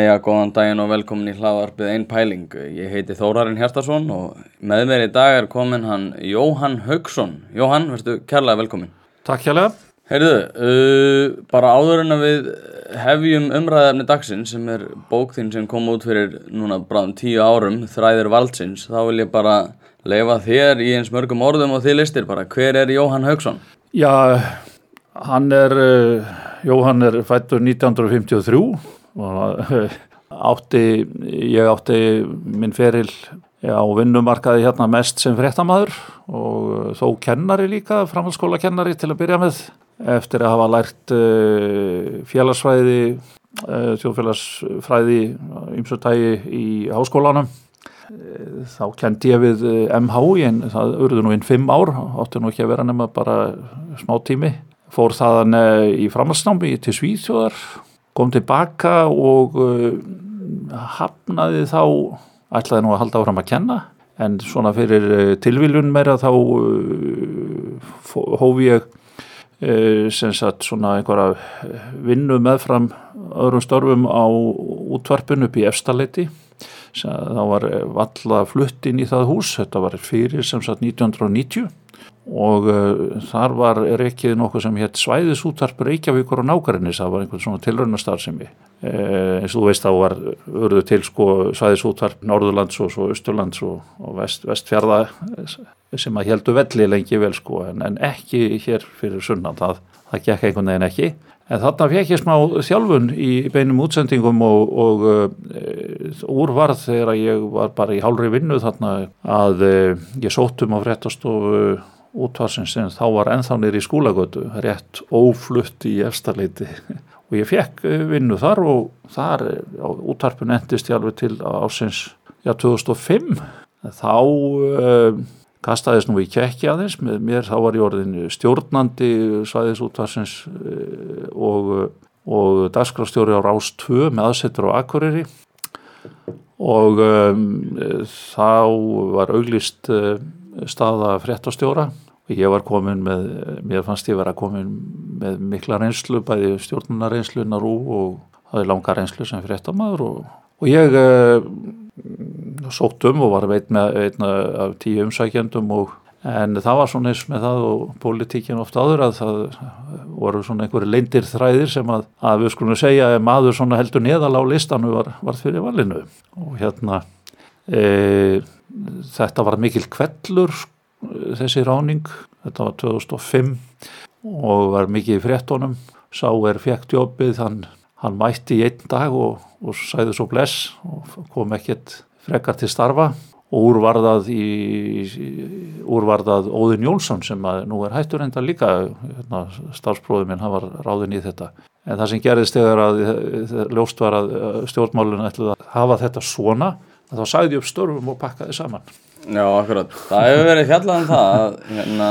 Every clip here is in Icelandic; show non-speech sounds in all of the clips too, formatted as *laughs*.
Já, góðan daginn og velkomin í hlaðvarpið Einn Pæling. Ég heiti Þórarinn Hjartarsson og með mér í dag er komin hann Jóhann Haugsson. Jóhann, verður kærlega velkomin. Takk hjálpa. Heyrðu, uh, bara áður en að við hefjum umræðefni dagsins sem er bók þín sem kom út fyrir núna bráðum tíu árum, Þræðir Valdsins, þá vil ég bara leifa þér í eins mörgum orðum og þið listir bara. Hver er Jóhann Haugsson? Já, hann er, uh, Jóhann er fættur 1953 og átti, ég átti minn feril á vinnumarkaði hérna mest sem fréttamaður og þó kennari líka, framhaldsskóla kennari til að byrja með eftir að hafa lært uh, félagsfræði, uh, þjóðfélagsfræði ymsutægi í háskólanum. Þá kendi ég við MH en það urðu nú inn fimm ár, átti nú ekki að vera nema bara smá tími. Fór þaðan í framhaldsnámi til Svíþjóðar kom tilbaka og uh, hafnaði þá ætlaði nú að halda áfram að kenna en svona fyrir uh, tilviljun meira þá uh, hóf ég sem sagt svona einhverja vinnu meðfram öðrum störfum á útvarpun upp í Efstaleiti þá var valla flutt inn í það hús. Þetta var fyrir sem sagt 1990 og uh, þar var reykið nokkuð sem hétt svæðisútarp Reykjavíkur og nákværinis, það var einhvern svona tilraunastar sem við, uh, eins og þú veist þá var örðu til sko svæðisútarp Norðurlands og svo Östurlands og, og vest, vestfjörða sem að heldu velli lengi vel sko en, en ekki hér fyrir sunnan, það, það gekk einhvern veginn ekki. En þarna fekk ég smá þjálfun í beinum útsendingum og, og uh, úrvarð þegar ég var bara í hálfri vinnu þarna að uh, ég sóttum á fréttastofu útvarsins en þá var ennþá nýri í skúlagötu, rétt óflutt í efstaleiti *laughs* og ég fekk uh, vinnu þar og þar útvarpun endist ég alveg til ásins já, 2005. Þá kastaðist nú í kekki aðeins með mér, þá var ég orðin stjórnandi svæðisútvarsins og, og dagskrástjóri á Rás 2 með aðsettur á Akureyri og um, þá var auglist uh, staða fréttastjóra. Og ég var komin með, mér fannst ég vera komin með mikla reynslu, bæði stjórnunarreynslu og það er langa reynslu sem fréttamaður og, og ég uh, sóttum og var veit með einna af tíu umsækjandum og en það var svona eins með það og politíkin ofta áður að það voru svona einhverju leindir þræðir sem að, að við skulum segja að maður svona heldur neðal á listanu var, var fyrir valinu. Og hérna e, þetta var mikil kvellur þessi ráning, þetta var 2005 og var mikið í fréttonum, sá er fekkt jobbið, hann, hann mætti í einn dag og, og sæði svo bless og kom ekkert frekar til starfa. Og úrvarðað í, úrvarðað Óðin Jónsson sem að nú er hættur enda líka hérna, starfspróðum minn, hann var ráðin í þetta. En það sem gerðist þegar að ljóst var að stjórnmálun ætluð að hafa þetta svona þá sagði ég upp störfum og pakkaði saman. Já, akkurat, það hefur verið fjallað um það að hérna,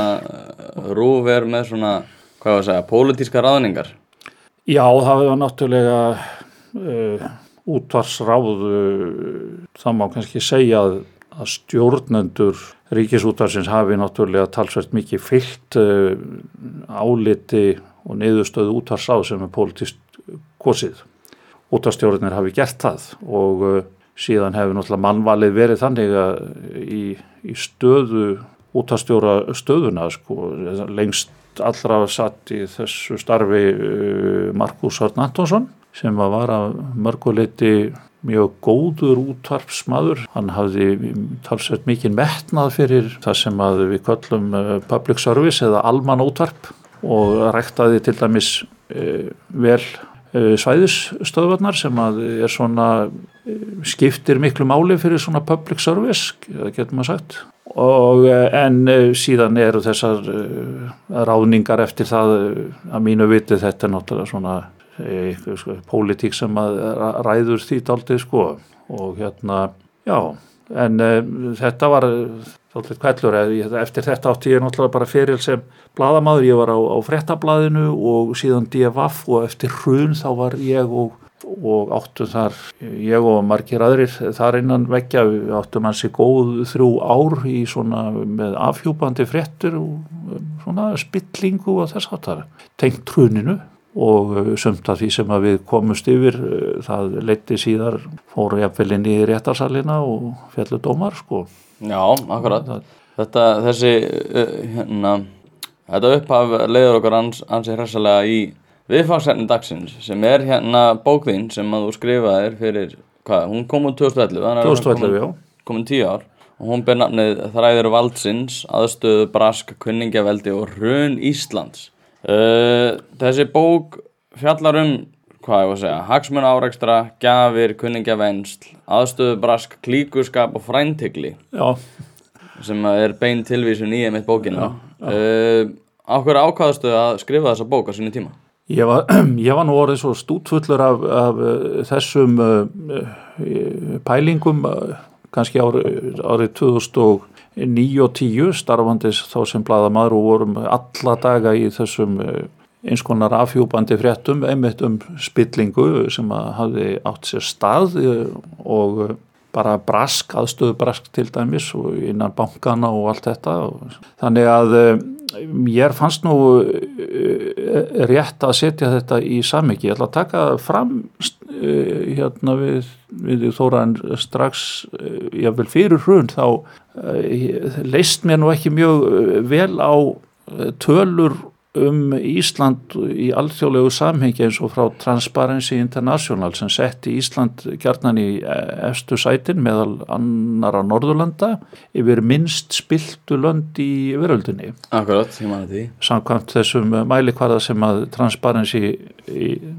Rúf er með svona, hvað var að segja, pólitíska ráðningar. Já, það hefur náttúrulega uh, útvarsráðu það má kannski segja að, að stjórnendur ríkisútvarsins hafi náttúrulega talsvert mikið fyllt uh, áliti og niðurstöðu útvarsráð sem er politist kosið. Útvarsstjórnir hafi gert það og uh, síðan hefur náttúrulega mannvalið verið þannig að í, í stöðu útvarsstjóra stöðuna sko, lengst allra satt í þessu starfi uh, Markus Hörn Antonsson sem var að mörguleiti mjög góður útvarpsmaður. Hann hafði talsveit mikið metnað fyrir það sem við köllum public service eða alman útvarp og ræktaði til dæmis e, vel svæðisstöðvarnar sem er svona skiptir miklu máli fyrir svona public service, getur maður sagt. Og, en síðan eru þessar ráningar eftir það að mínu viti þetta er náttúrulega svona sko, pólitík sem að ræður því daldið sko. Og hérna, já, en uh, þetta var svolítið kvællur, eftir þetta átti ég náttúrulega bara fyrir sem bladamadur, ég var á, á frettablaðinu og síðan DFF og eftir hrun þá var ég og, og áttum þar, ég og margir aðrir þar innan vekja, áttum hansi góð þrjú ár í svona með afhjúpandi frettur og svona spillingu og þess að það tengt hruninu og uh, sumt af því sem að við komumst yfir uh, það leiti síðar fóru jafnvel inn í réttarsalina og fjallu dómar sko Já, akkurat. Þetta, þessi, uh, hérna, þetta upphaf leiður okkur ans, ansi hressalega í viðfangsefni dagsins sem er hérna bókðinn sem að þú skrifaðir fyrir, hvað, hún kom úr 2011, þannig að 2011, já. komin tíu ár og hún ber nafnið Þræðir valdsins, aðstöðu brask, kunningjaveldi og hrun Íslands. Uh, þessi bók fjallar um, hvað ég var að segja, hagsmun áreikstra, gjafir, kunningjavensl, aðstöðu brask, klíkuskap og fræntegli sem er bein tilvísun í einmitt bókina. Uh, Áhver ákvaðastu að skrifa þessa bók á sinni tíma? Ég var, *clears throat* ég var nú orðið svo stútfullur af, af uh, þessum uh, uh, pælingum kannski ári, árið 2009 og 10 starfandis þá sem blaðamaður og vorum alla daga í þessum eins konar afhjúbandi fréttum einmitt um spillingu sem hafði átt sér stað og bara brask, aðstöðu brask til dæmis og innan bankana og allt þetta. Þannig að mér fannst nú uh, rétt að setja þetta í samiki, ég ætla að taka fram uh, hérna við, við Þóran strax uh, jáfnvel fyrir hrun þá leist mér nú ekki mjög vel á tölur um Ísland í alþjóðlegu samhengi eins og frá Transparency International sem setti Ísland gjarnan í efstu sætin meðal annara Norðurlanda yfir minnst spiltu lönd í veröldinni Akkurat, ég manna því. samkvæmt þessum mælikvarða sem að Transparency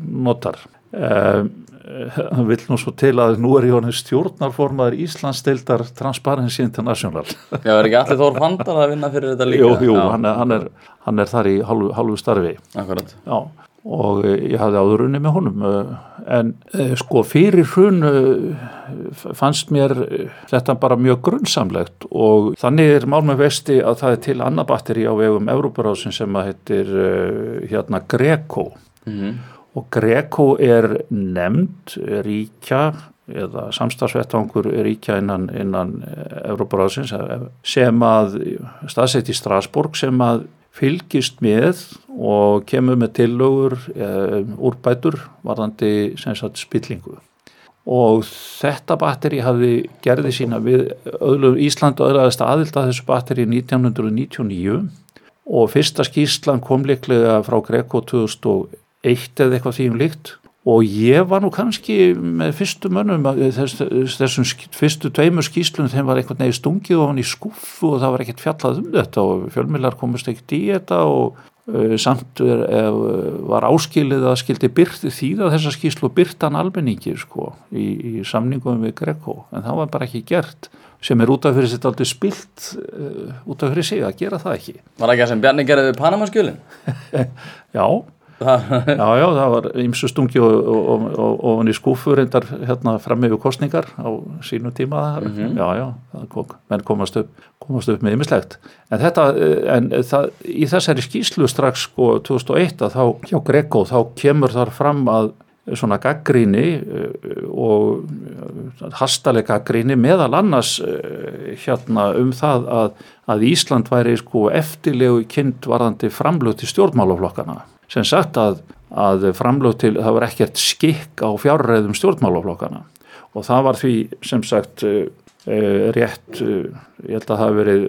notar um, hann vill nú svo til að nú er ég honum stjórnarformaður Íslandsdeildar Transparency International. Já, er ekki allir Þór Fandar að vinna fyrir þetta líka? jú, jú, hann er, hann, er, hann er þar í hálfu, hálfu starfi. Akkurat. Já, og eh, ég hafði áður unni með honum eh, en eh, sko fyrir hrun eh, fannst mér eh, þetta bara mjög grunnsamlegt og þannig er mál með vesti að það er til annað batteri á vegum Európarásin sem að heitir eh, hérna Greco. Mm og Greco er nefnd ríkja eða samstagsvettvangur ríkja innan, innan Európaráðsins sem að staðsett í Strasbourg sem að fylgist með og kemur með tillögur e, úrbætur varðandi sagt spillingu. Og þetta batteri hafði gerði sína við öðlu, Ísland og öðlaðist aðild að þessu batteri 1999 og fyrsta skýslan kom líklega frá Greco 2001 eða eitthvað því um líkt. Og ég var nú kannski með fyrstu mönnum að þess, þessum fyrstu tveimur skýslunum þeim var einhvern veginn stungið og hann í skuffu og það var ekkert fjallað um þetta og fjölmiðlar komast ekkert í þetta og uh, samt er, er, var áskilið að skildi byrti þýða þessa skýslu byrtan almenningi sko í, í samningum við Greco. En það var bara ekki gert sem er út af fyrir sitt aldrei spilt uh, út af fyrir sig að gera það ekki. Var ekki það sem Bjarni gerði við Panamaskjölin? *laughs* Já, Það, Já, já, það var ymsu stungi og, hann í skúfu reyndar hérna fram yfir kostningar á sínu tíma þar. Já, já, það kom, menn komast upp, komast upp með ymmislegt. En þetta, eh, en það, í þessari skýslu strax sko 2001 að þá hjá Greco þá kemur þar fram að svona gaggríni eh, og hastaleg gaggríni meðal annars eh, hérna um það að, að Ísland væri sko eftirlegu kind varðandi framlög til stjórnmálaflokkana sem sagt að, að framlög til, það var ekkert skikk á fjárræðum stjórnmálaflokkana og það var því sem sagt uh, uh, rétt, uh, ég held að það hafi verið,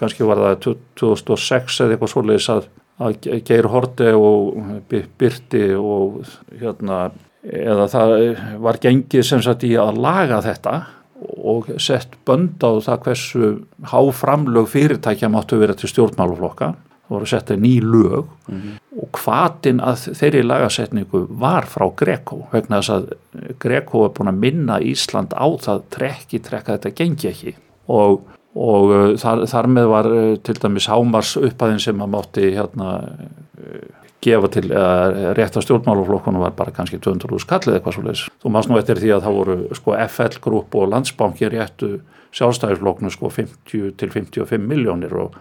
kannski var það 2006 eða eitthvað svoleiðis að, að Geir Horte og Birti og hérna, eða það var gengið sem sagt í að laga þetta og sett bönd á það hversu háframlög fyrirtækja máttu vera til stjórnmálaflokka. það voru sett ný lög og hvatin að þeirri lagasetningu var frá Greco vegna þess að Greco er búin að minna Ísland á það trekki trekka þetta gengi ekki og, og uh, þar, þar með var uh, til dæmis hámars upphæðin sem að mátti hérna uh, gefa til að stjórnmálaflokkunum var bara kannski 200 skallið eitthvað svo leis. Þú mást nú eftir því að það voru sko FL grúp og landsbanki réttu sjálfstæðisflokknu sko 50 til 55 miljónir og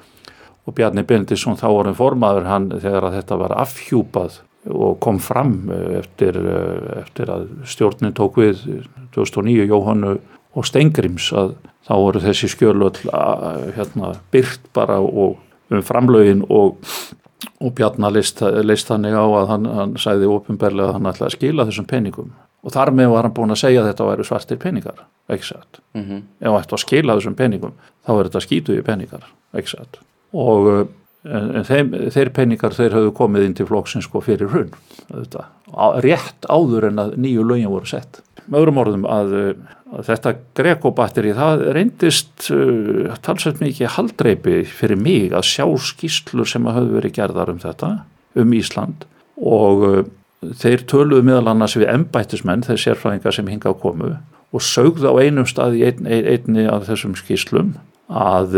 og Bjarni Benedisson þá vorum formaður hann þegar að þetta var afhjúpað og kom fram eh, eftir, eh, eftir að stjórnin tók við 2009 Jóhannu og Stengrims að þá voru þessi skjölöll hérna, byrt bara og um framlögin og og Bjarnar leist, leist þannig á að hann, hann sæði ofinberlega að hann ætlaði að skila þessum peningum. Og þar með var hann búin að segja að þetta væri svartir peningar, ekki satt? Mm -hmm. ef hann ætti að skila þessum peningum þá er þetta skítuði peningar, ekki satt og uh, en, þeim, þeir peningar þeir höfðu komið inn til flokksins sko fyrir hrun þetta, rétt áður en að nýju lögin voru sett. Með öðrum orðum að, að þetta Greco-batteri það reyndist uh, talsveit mikið haldreipi fyrir mig að sjá skýslur sem að höfðu verið gerðar um þetta um Ísland. Og uh, þeir töluðu meðal annars við embættismenn, þeir sérfræðingar sem hinga á komu og sögðu á einum stað í ein, ein, einni af þessum skýslum að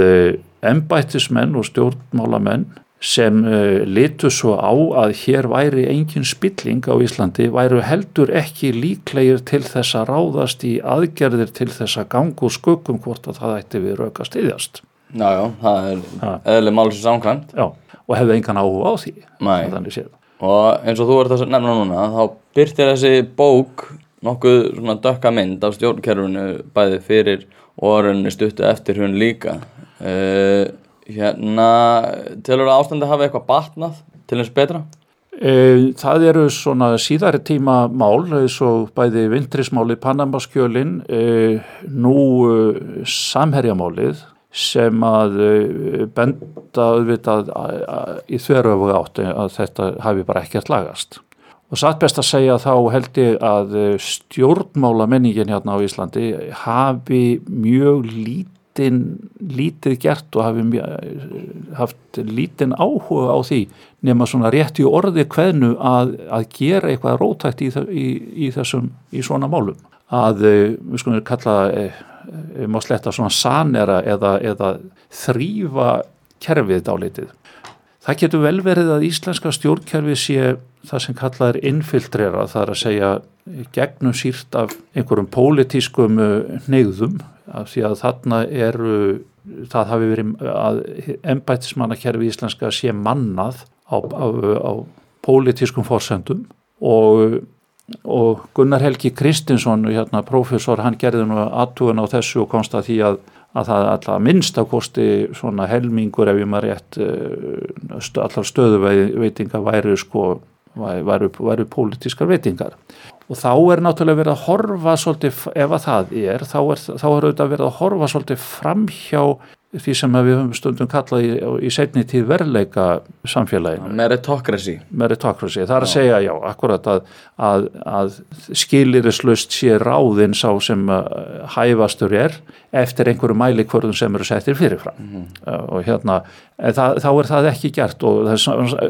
embættismenn og stjórnmálamenn sem uh, litu svo á að hér væri engin spilling á Íslandi væru heldur ekki líklegir til þess að ráðast í aðgerðir til þess að gangu skökkum hvort að það ætti við rauka stiðjast. Já, já, það er eðli málsins ánkvæmt. Já, og hefði engan áhuga á því. Nei, og eins og þú ert að nefna núna, þá byrtir þessi bók nokkuð svona dökka mynd af stjórnkerfunu bæði fyrir og orðinni stuttu eftir hún líka. Uh, Hérna, telur það ástandi að hafa eitthvað batnað til eins betra? E, það eru svona síðari tíma mál, eins og bæði vintrismáli Panamaskjölin, e, nú e, samherjamálið sem að benda auðvitað í þverjöfu átti að þetta hafi bara ekkert lagast. Og satt best að segja þá held ég að stjórnmála menningin hérna á Íslandi hafi mjög lítið lítinn, lítið gert og hafi haft lítinn áhuga á því nema svona rétt í orði hvernu að, að gera eitthvað rótækt í, í, í þessum, í svona málum að eh, við skulum kalla eh, má sletta svona sanera eða, eða þrýfa kerfið dálitið. Það getur vel verið að íslenska stjórnkerfi sé það sem kallað er infiltrera, það er að segja gegnum sírt af einhverjum pólitískum eh, neyðum af því að þarna eru það hafi verið að ennbætismannakerfi íslenska sé mannað á, á, á pólitískum fórsendum og, og Gunnar Helgi Kristinsson, hérna profesor, hann gerði nú aðtugun á þessu og konsta því að, að það alltaf minnstakosti svona helmingur ef ég maður rétt eh, allar stöðuveitinga væri sko væru, væru pólitískar veitingar. Og þá er náttúrulega verið að horfa svolítið, ef að það er þá er, þá er auðvitað verið að horfa svolítið fram hjá því sem við höfum stundum kallað í, í setni tíð verleika samfélaginu. Meritocracy. Meritocracy, það er að segja já, akkurat að, að, að skilirislust sé ráðinn sá sem uh, hæfastur er eftir einhverju mælikvörðum sem eru settir fyrirfram mm -hmm. og hérna það, þá er það ekki gert og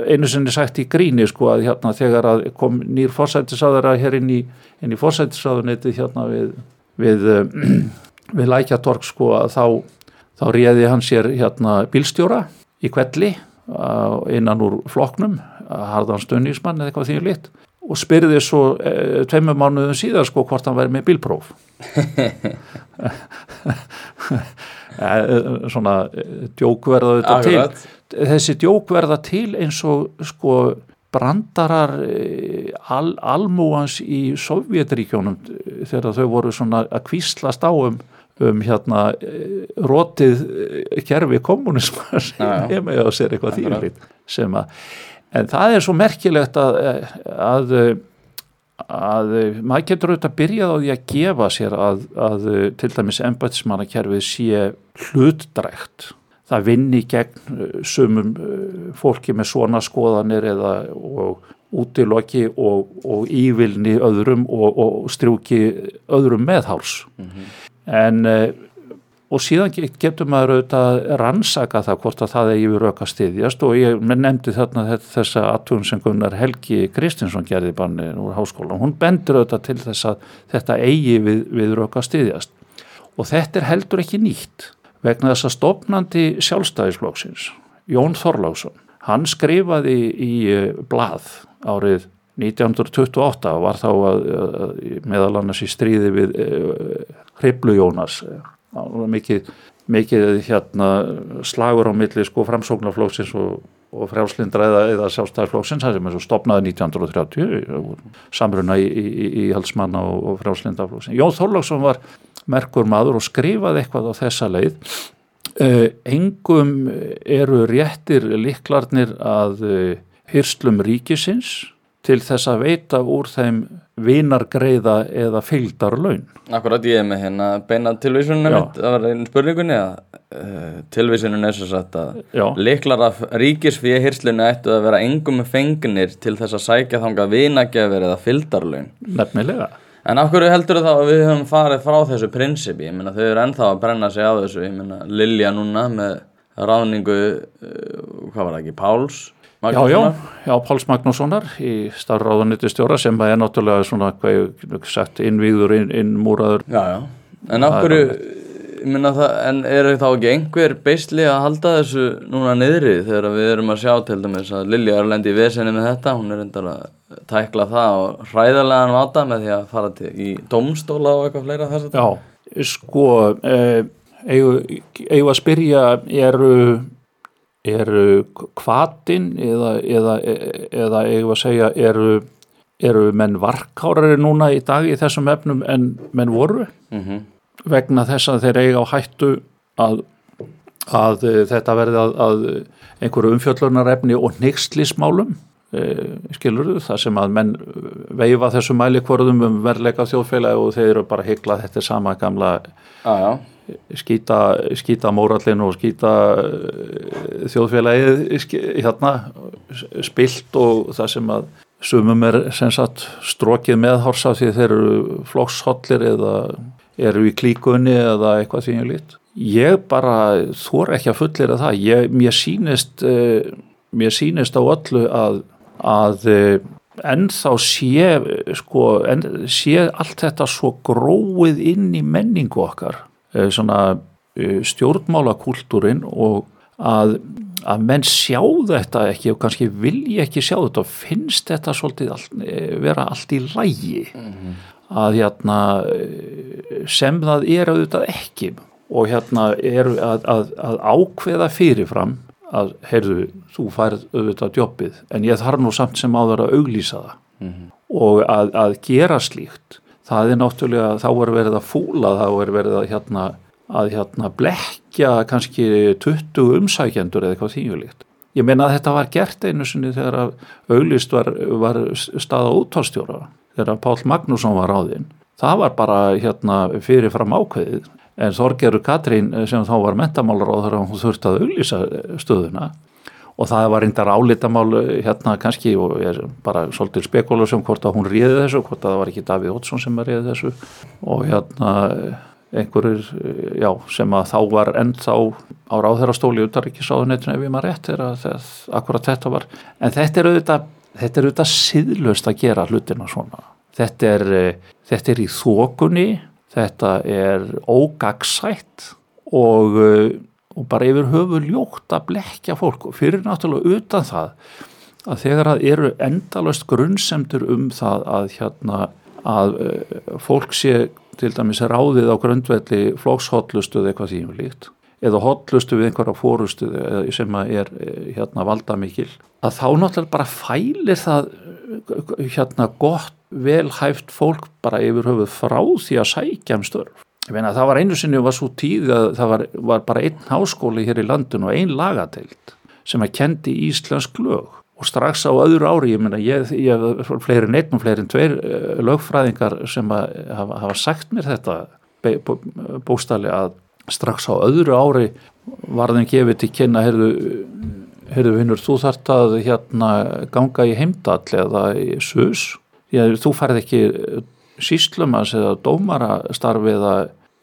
einu sinni sagt í gríni sko að hérna þegar að kom nýr fórsættisáðara hér inn í, í fórsættisáðunetið hérna við, við, *clears throat* við lækjatorg sko að þá þá réði hann sér hérna bílstjóra í kvelli innan úr floknum harðan stunnísmann eða eitthvað því lit og spyrði svo e, tveimur mánuðum síðan sko hvort hann væri með bílpróf. *laughs* E, svona djókverða þetta til. Þessi djókverða til eins og sko brandarar e, al, almúans í Sovjetríkjónum þegar þau voru svona að kvíslast á um um hérna rótið kerfi kommunismar sem *laughs* hefði á sér eitthvað þýrlít sem að, en það er svo merkilegt að, að að maður getur auðvitað að byrja á því að gefa sér að, að til dæmis embætismannakerfið sé hlutdrægt. Það vinni gegn sumum fólki með svona skoðanir eða og útilokki og, og ívilni öðrum og, og strjúki öðrum meðháls. Mm -hmm en eh, og síðan getur maður auðvitað rannsaka það hvort að það eigi við rauka stiðjast og ég nefndi þarna þessa aðtun sem Gunnar Helgi Kristinsson gerði bannin úr háskólan, hún bendur auðvitað til þess að þetta eigi við, við rauka stiðjast og þetta er heldur ekki nýtt vegna þess að stopnandi sjálfstæðisflóksins Jón Þorláksson, hann skrifaði í eh, blað árið 1928 var þá að, að, meðal annars í stríði við uh, Hriblu Jónas. Mikið, mikið hérna, slagur á milli sko, framsóknarflóksins og, og frjálslindra eða, sjálfstæðarflóksins sem er svo stopnaði 1930 samruna í, í, í halsmanna og, og frjálslindarflóksins Jón Þorláksson var merkur maður og skrifaði eitthvað á þessa leið. Engum eru réttir liklarnir að hyrslum ríkisins til þess að veita úr þeim vinargreiða eða fylgdar laun. Akkurat ég er með hérna beina tilvísunum það var einn spurningunni að uh, tilvísunum er svo satt að liklar af ríkisfíi hyrslunni ættu að vera engum fengnir til þess að sækja þangað vinagjafir eða fylgdarlaun. Nefnilega. En af hverju heldur þá að við höfum farið frá þessu prinsipi? Ég meina þau eru ennþá að brenna sig á þessu. Ég meina Lilja núna með ráðningu, uh, hvað var það ekki, Páls? Já, já, Magnússonar? já, Páls Magnússonar í starfráðuniti stjóra sem er náttúrulega svona, hvað ég sagt, innvíður, inn, innmúraður. Já, já. En af hverju, ég meina það, en eru þá ekki einhver beisli að halda þessu núna niðri þegar við erum að sjá til dæmis að Lilja er að lendi í vesenni með þetta, hún er reyndar að tækla það og hræðarlegan vata með því að fara til í domstóla og eitthvað fleira þess að Já, sko, eh, eigum eigum að spyrja, eru, eru kvatin eða, eða, eða eigum að segja, eru, eru menn varkárari núna í dag í þessum efnum en menn voru? mm vegna þess að þeir eiga á hættu að, að eh, þetta verði að, að einhverju umfjöllunarefni og neykslismálum e, skilur það sem að menn veifa þessu mælikvorðum um verleika þjóðfélagi og þeir eru bara hygla þetta sama gamla Já, já. Skýta, skýta mórallin og skýta eh, þjóðfélagið hérna spilt og það sem að sumum er sem sagt strókið meðhorsa því þeir eru flokkshollir eða eru í klíkunni eða eitthvað því ég lít. Ég bara þor ekki að fullir það. Ég, mér sýnist eh, mér sýnist á öllu að, að eh, ennþá sé sko, en, sé allt þetta svo gróið inn í menningu okkar svona eh, stjórnmálakúltúrin og að, að menn sjá þetta ekki og kannski vilja ekki sjá þetta og finnst þetta svolítið all, eh, vera allt í lægi að hérna eh, sem það er auðvitað ekki og hérna er að, að, að ákveða fyrirfram að heyrðu, þú færð auðvitað jobbið en ég þarf nú samt sem áður að auglýsa það. Og að, að gera slíkt það er náttúrulega, þá er verið að fúla þá er verið að hérna að hérna blekja kannski 20 umsækjendur eða eitthvað þýjulíkt. Ég meina að þetta var gert einu sinni þegar að auglýst var, var staða útvarstjóra þegar Pál Magnússon var ráðinn. Það var bara hérna fyrirfram ákveðið en Þorgerur Katrín sem þá var mentamálaráður hún þurfti að auglýsa stöðuna og það var reyndar álitamál hérna kannski og er bara svolítið spekulasum hvort að hún réði þessu, hvort að það var ekki Davíð Ótsson sem að réði þessu. Og hérna einhverjur, já, sem að þá var ennþá á ráðherrastóli utaríkisáðunetinu ef ég maður rétt er að það, akkurat þetta var, en þetta er auðvitað þetta er auðvitað siðlust að gera hlutina svona, þetta er þetta er í þokunni þetta er ógagsætt og og bara yfir höfu ljótt að blekja fólk. Og fyrir náttúrulega utan það að þegar að eru endalast grunnsemtur um það að hérna að fólk sé til dæmis ráðið á grundvelli flókshotlustu eða eitthvað þýjum líkt eða hotlustu við einhverja fórustu sem er hérna valda mikil að þá náttúrulega bara fælir það hérna gott velhæft fólk bara yfir höfuð frá því að sækja um störf meina það var einu sinni var svo tíð að það var, var bara einn háskóli hér í landinu og einn lagateild sem að kendi íslensk lög. Og strax á öðru ári, ég meina ég, ég fleiri neitt og fleiri en tveir lögfræðingar sem að hafa, hafa sagt mér þetta bóstali að strax á öðru ári var þeim gefið til kynna heyrðu, heyrðu vinnur, þú þart að hérna ganga í heimdall eða í sus, ég, þú færð ekki síslumans eða dómarastarfi eða,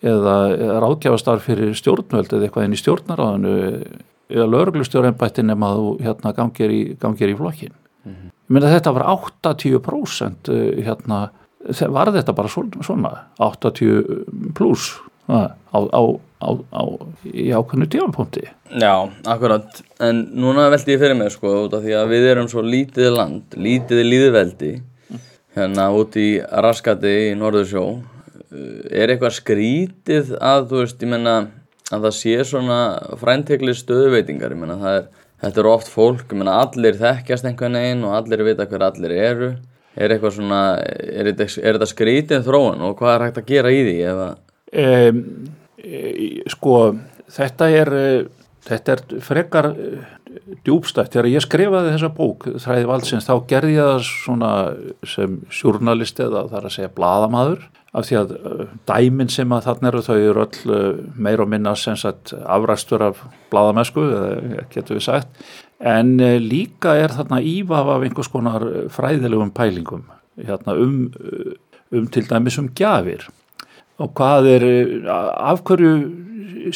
eða ráðgjafastarf fyrir stjórnvöld eða eitthvað inn í stjórnaráðinu eða lögreglustjórnbættin nema þú hérna gangir í, í flokkin. Mm -hmm. Ég meina þetta var 80% hérna, var þetta bara svona 80 pluss á, á, á, á í ákveðnu tímapunkti. Já, akkurat, en núna veldi ég fyrir mig sko því að við erum svo lítið land, lítið líðveldi hérna út í raskati í Norðursjó. Er eitthvað skrítið að þú veist, ég menna að það sé svona fræntekli stöðuveitingar, ég menna það er þetta eru oft fólk, ég menna allir þekkjast einhvern veginn og allir vita hver allir eru. Er eitthvað svona er þetta, skrítið þróun og hvað er hægt að gera í því eða um, e, sko þetta er, þetta er frekar djúbstætt. Þegar ég skrifaði þessa bók, Þræði valdsins, þá gerði ég það svona sem sjúrnalist eða þar að segja bladamadur af því að dæmin sem að þarna eru þau eru öll meir og minna sem sagt afræstur af bladamesku, getur við sagt, en líka er þarna ívaf af einhvers konar fræðilegum pælingum hérna, um, um til dæmis um gjafir og hvað er, af hverju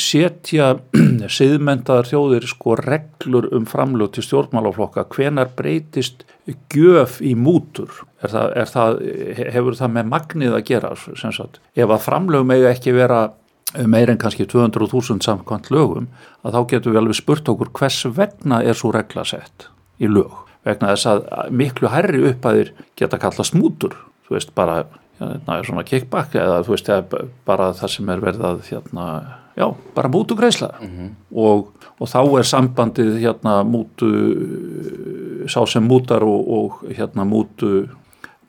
setja *clears throat* siðmentaðar þjóðir sko reglur um framlög til stjórnmálaflokka, hvenar breytist gjöf í mútur? Er það, er það, hefur það með magnið að gera, sem sagt? Ef að framlög megi ekki vera meir en kannski 200.000 samkvæmt lögum að þá getur við alveg spurt okkur hvers vegna er svo regla sett í lög, vegna þess að miklu herri upphæðir geta kallast mútur, þú veist bara er svona kickback eða þú veist bara það sem er verið að hérna, já, bara mútu greiðsla mm -hmm. og, og þá er sambandið hérna mútu sá sem mútar og, og hérna mútu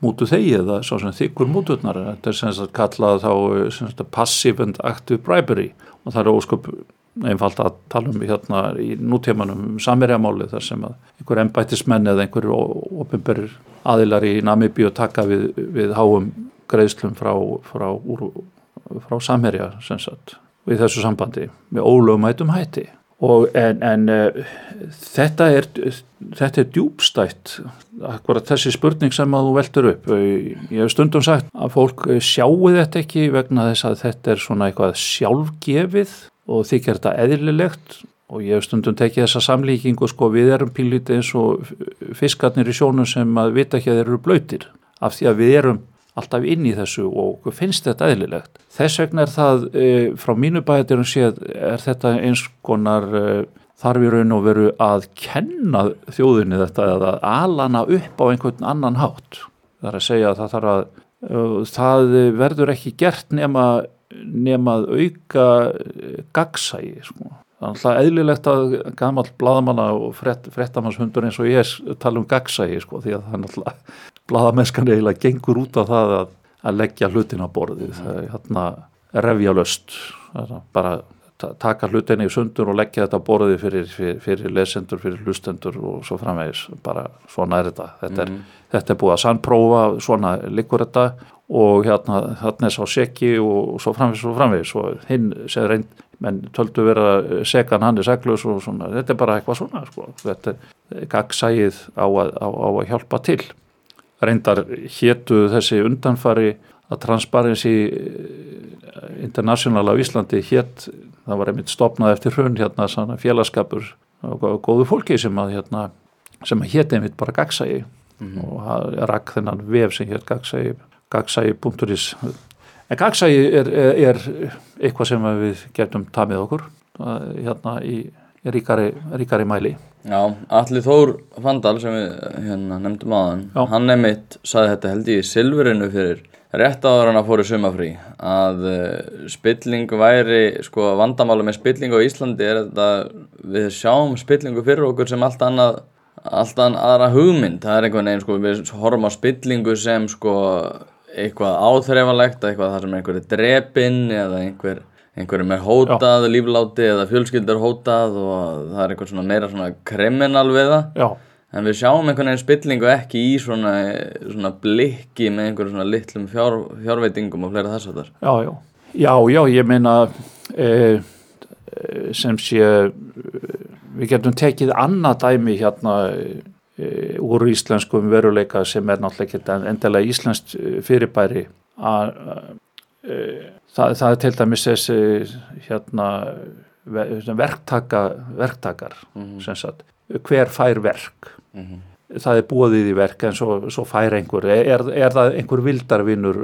mútu þegi eða sá sem þykkur múturnar. Þetta er sem sagt kallað þá passive and active bribery. Og það er ósköp einfalt að tala um hérna í nútímanum samirjamáli þar sem að einhver embættismenn eða einhver ofinberir aðilar í Namibíu taka við, við háum greiðslum frá, frá, frá samherja sagt, við þessu sambandi með ólögumætum hætti. Og en, en uh, þetta er þetta er djúbstætt akkurat þessi spurning sem að þú veldur upp. Ég hef stundum sagt að fólk sjáu þetta ekki vegna þess að þetta er svona eitthvað sjálfgefið og þykir þetta eðlilegt. Og ég hef stundum tekið þessa samlíkingu sko við erum pílítið eins og fiskarnir í sjónum sem að vita ekki að þeir eru blöytir af því að við erum alltaf inn í þessu og finnst þetta eðlilegt. Þess vegna er það e, frá mínu bæðirum séð er þetta eins konar e, þarf í raun og veru að kenna þjóðinni þetta eða alana upp á einhvern annan hátt. Það er að segja að það þarf að e, það verður ekki gert nema, nema að auka gagsægi sko. Það er eðlilegt að gammal bladamanna og frett, frettamannshundur eins og ég tala um gagsægi sko því að það er alltaf bladamennskan eiginlega gengur út af það að, að leggja hlutin á borðið. Mm. það er hérna refja löst bara taka hlutinni í sundur og leggja þetta á borðið fyrir, fyrir, fyrir lesendur, fyrir hlustendur og svo framvegis, bara svona er þetta. Þetta er, mm. þetta er búið að sannprófa svona likur þetta. Og hérna þarna er sá seki og svo framvegis og framvegis. Og hinn segir reynd, menn töldu vera sekan hann er seglus og svona, þetta er bara eitthvað svona sko, þetta er gagsægið á, á, á að hjálpa til reyndar héttu þessi undanfari að Transparency International á Íslandi hétt, það var einmitt stopnað eftir hrun hérna svona félagskapur og góðu fólki sem að hérna, sem að hétt einmitt bara gagsægi mm -hmm. og rakk þennan vef sem hétt gagsægi gagsægi.is en gagsægi er, er, er eitthvað sem við getum tamið okkur hérna í ríkari, ríkari mæli Já, Alli Þór Fandal sem við hérna nefndum aðan, Já. hann nefnitt saði þetta held ég í silfurinu fyrir rétt áður hann að fóru sumafrí að uh, spilling væri, sko vandamáli með spilling á Íslandi er þetta við sjáum spillingu fyrir okkur sem allt annað, allt annað aðra hugmynd, það er einhvern veginn sko við horfum á spillingu sem sko eitthvað áþreifanlegt, eitthvað þar sem einhver er drepinn eða einhver einhverjum er hótað, Já. lífláti eða fjölskyldur hótað og það er eitthvað svona meira svona kriminal við það Já. en við sjáum einhvern veginn spillingu ekki í svona, svona blikki með einhverjum svona litlum fjár, fjárveitingum og fleira þess að þar Já, já, já, ég meina e, sem sé við getum tekið annað dæmi hérna e, úr íslenskum veruleika sem er náttúrulega ekki endilega íslenskt fyrirbæri að e, það, það er til dæmis þessi hérna verktaka, verktakar mm -hmm. hver fær verk mm -hmm. það er búið í verk en svo, svo fær einhver er, er það einhver vildarvinur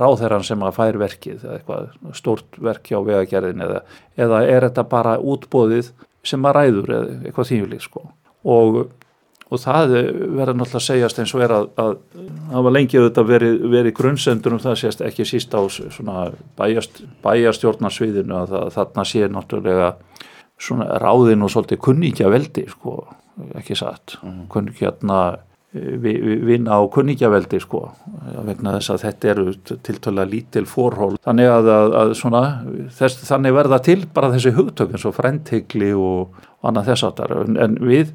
ráðherran sem að fær verkið eitthvað stort verk hjá vegagerðin eða, eða er þetta bara útbóðið sem að ræður eða eitthvað þýjuleg sko og og það verður náttúrulega að segjast eins og er að, að það var lengi auðvitað verið, verið grunnsendur um það sést ekki síst á bæjast, bæjastjórnarsviðinu að það, þarna sé náttúrulega ráðin og svolítið kunningja veldi sko, ekki satt. Mm. kunningjarna vi- vi- vinna á kunningjaveldi sko vegna þess að þetta eru tiltöla lítil fórhól þannig að, að, að svona, þess, þannig verða til bara þessi hugtök eins og frendhygli og, annað þess áttar en, en við,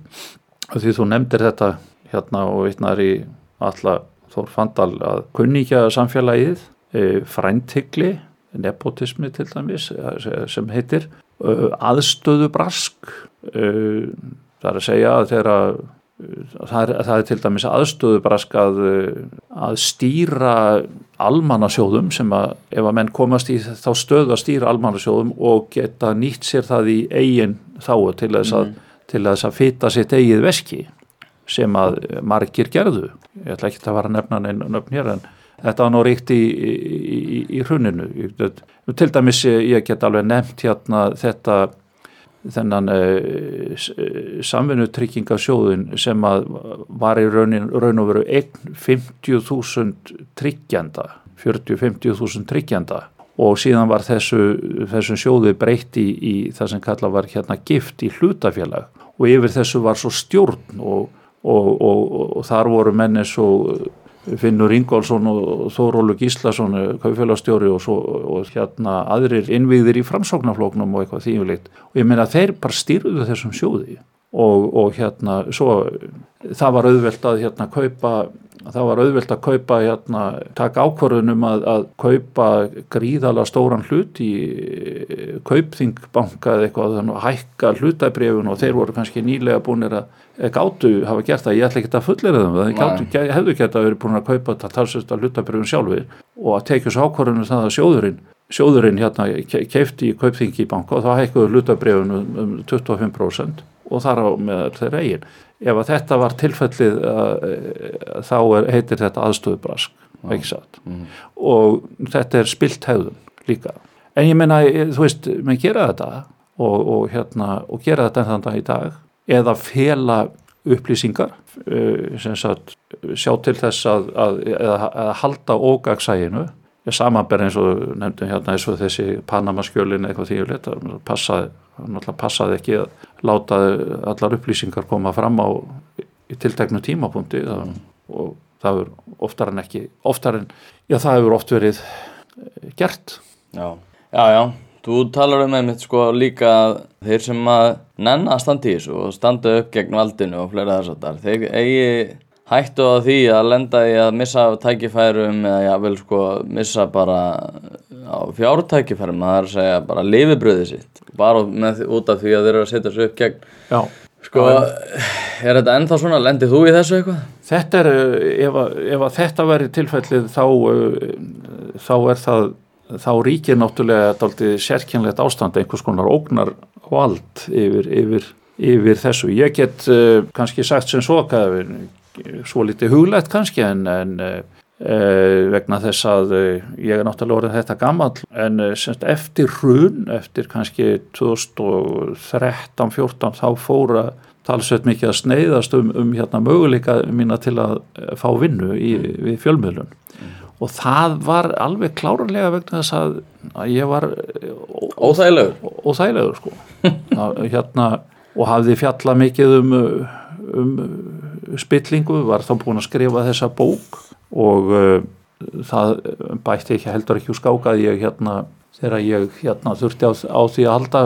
því þú nefndir þetta hérna og vitnar í alla Þór Fandal að kunningja samfélagið e, frendhygli nepotismi til dæmis eh, sem heitir eh, aðstöðubrask það er að segja að þeirra það það er til dæmis aðstöðubrask að, að stýra almannasjóðum sem að ef að menn komast í þá stöðu að stýra almannasjóðum og geta nýtt sér það í eigin þáu til þess að, til þess að fýta sitt eigið veski sem að margir gerðu. Ég ætla ekki að fara að nefna neina nöfn hér en þetta var nú ríkt í, í, í, í hruninu. Til dæmis ég get alveg nefnt hérna þetta þennan uh, samvinnutryggingasjóðin sem að var í raunin, raun og veru eign 50.000 tryggjanda 40-50.000 tryggjanda og síðan var þessu, þessum sjóði breytt í, í það sem kalla var hérna gift í hlutafélag. Og yfir þessu var svo stjórn og, og, og, og þar voru menni svo Finnur Ingólfsson og Þórólu Gíslason kaufélagstjóri og, svo, hérna aðrir innvíðir í framsóknarflóknum og eitthvað þýjuleitt og ég meina þeir bara stýrðu þessum sjóði. Og, hérna svo það var auðvelt að hérna kaupa það var auðvelt að kaupa hérna taka ákvarðunum að, að kaupa gríðala stóran hlut í kaupþingbanka eða eitthvað þannig að hækka hlutabrifun og þeir voru kannski nýlega búinir að gáttu hafa gert það, ég ætla ekki að fullera þeim það. Gáttu, hefðu gett að vera búin að kaupa talsist að hlutabrifun sjálfur og að tekja svo ákvarðunum það að sjóðurinn sjóðurinn hérna keifti í kaupþingi í banka og þá hækkuðu hlutabrifun um, um 25% og þar á með þeirra eigin ef að þetta var tilfellið uh, þá er, heitir þetta aðstöðubrask mm. og þetta er spilt hefðum líka. En ég menna, þú veist, menn gera þetta og, og hérna og gera þetta þann dag í dag eða fela upplýsingar uh, sem sagt sjá til þess að, að eða, eða halda ógagsæginu samanber eins og nefndum hérna eins og þessi Panamaskjölin eitthvað því að leta passaði, passaði ekki að láta allar upplýsingar koma fram á tilteknu tímapunkti það, og það er oftar en ekki oftar en, já það hefur oft verið gert. Já, já, já. Þú talar um einmitt sko líka þeir sem að nenna að standa í þessu og standa upp gegn valdinu og fleira þess að þar, þeir eigi hættu á því að lenda í að missa tækifærum eða jável sko missa bara fjártækifærum það er að segja bara lifibröðið sitt bara með, út af því að þeir eru að setja sig upp gegn Já, sko, er þetta ennþá svona, lendið þú í þessu eitthvað? þetta er ef, ef þetta veri tilfellið þá uh, þá er það þá ríkir náttúrulega dálítið sérkjænlegt ástand einhvers konar ógnar vald yfir, yfir, yfir þessu. Ég get uh, kannski sagt sem svo svo litið huglægt kannski en, en uh, vegna þess að uh, ég er náttúrulega orðið þetta gammal en uh, semst eftir hrun, eftir kannski 2013-14 þá fóra talsveit mikið að sneiðast um, um hérna möguleika mína til að eh, fá vinnu í, við fjölmiðlun. Og það var alveg klárarlega vegna þess að, að ég var eh, Óþægilegur? óþægilegur sko. *laughs* Að, hérna, og hafði fjalla mikið um, um spillingu, var þá búin að skrifa þessa bók og uh, það bætti ekki heldur ekki úr skáka að ég hérna þegar ég hérna þurfti á, á því að halda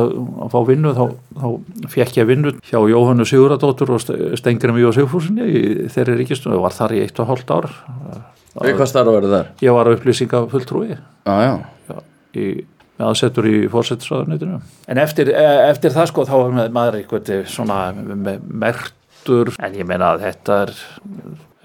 að fá vinnu þá, þá fekk ég vinnu hjá Jóhannu Siguradóttur og Stengrim Jó Sigfúsinni þeirri ríkistunni og var þar í eitt og hálft ár. Við hvað starf verður þar? ég var upplýsinga fulltrúi Já, já, já, í, með aðsettur í fórsetisraðunitinu en eftir, e, eftir það sko þá er maður eitthvað svona me- merktur. En ég meina að þetta er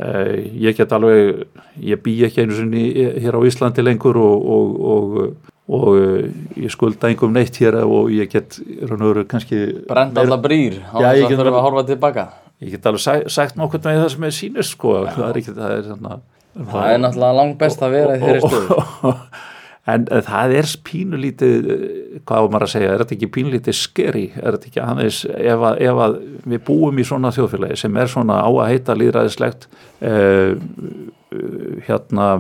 ég get alveg ég bý ekki einu sinni hér á Íslandi lengur og, og, og, og e, ég skulda engum neitt hér og ég get raun og veru kannski brent alla brýr á Já, þess að þurfa að horfa tilbaka. ég get alveg sagt, sagt nokkuð með það sem er sínist sko. Það er ekki, það er svona Það er náttúrulega langt best að vera í þeirri stöðu *laughs* en eh, það er pínulítið eh, hvað var maður að segja, er þetta ekki pínulítið skeri, er þetta ekki aðeins ef að, ef að við búum í svona þjóðfélagi sem er svona á að heita líðræðislegt eh, hérna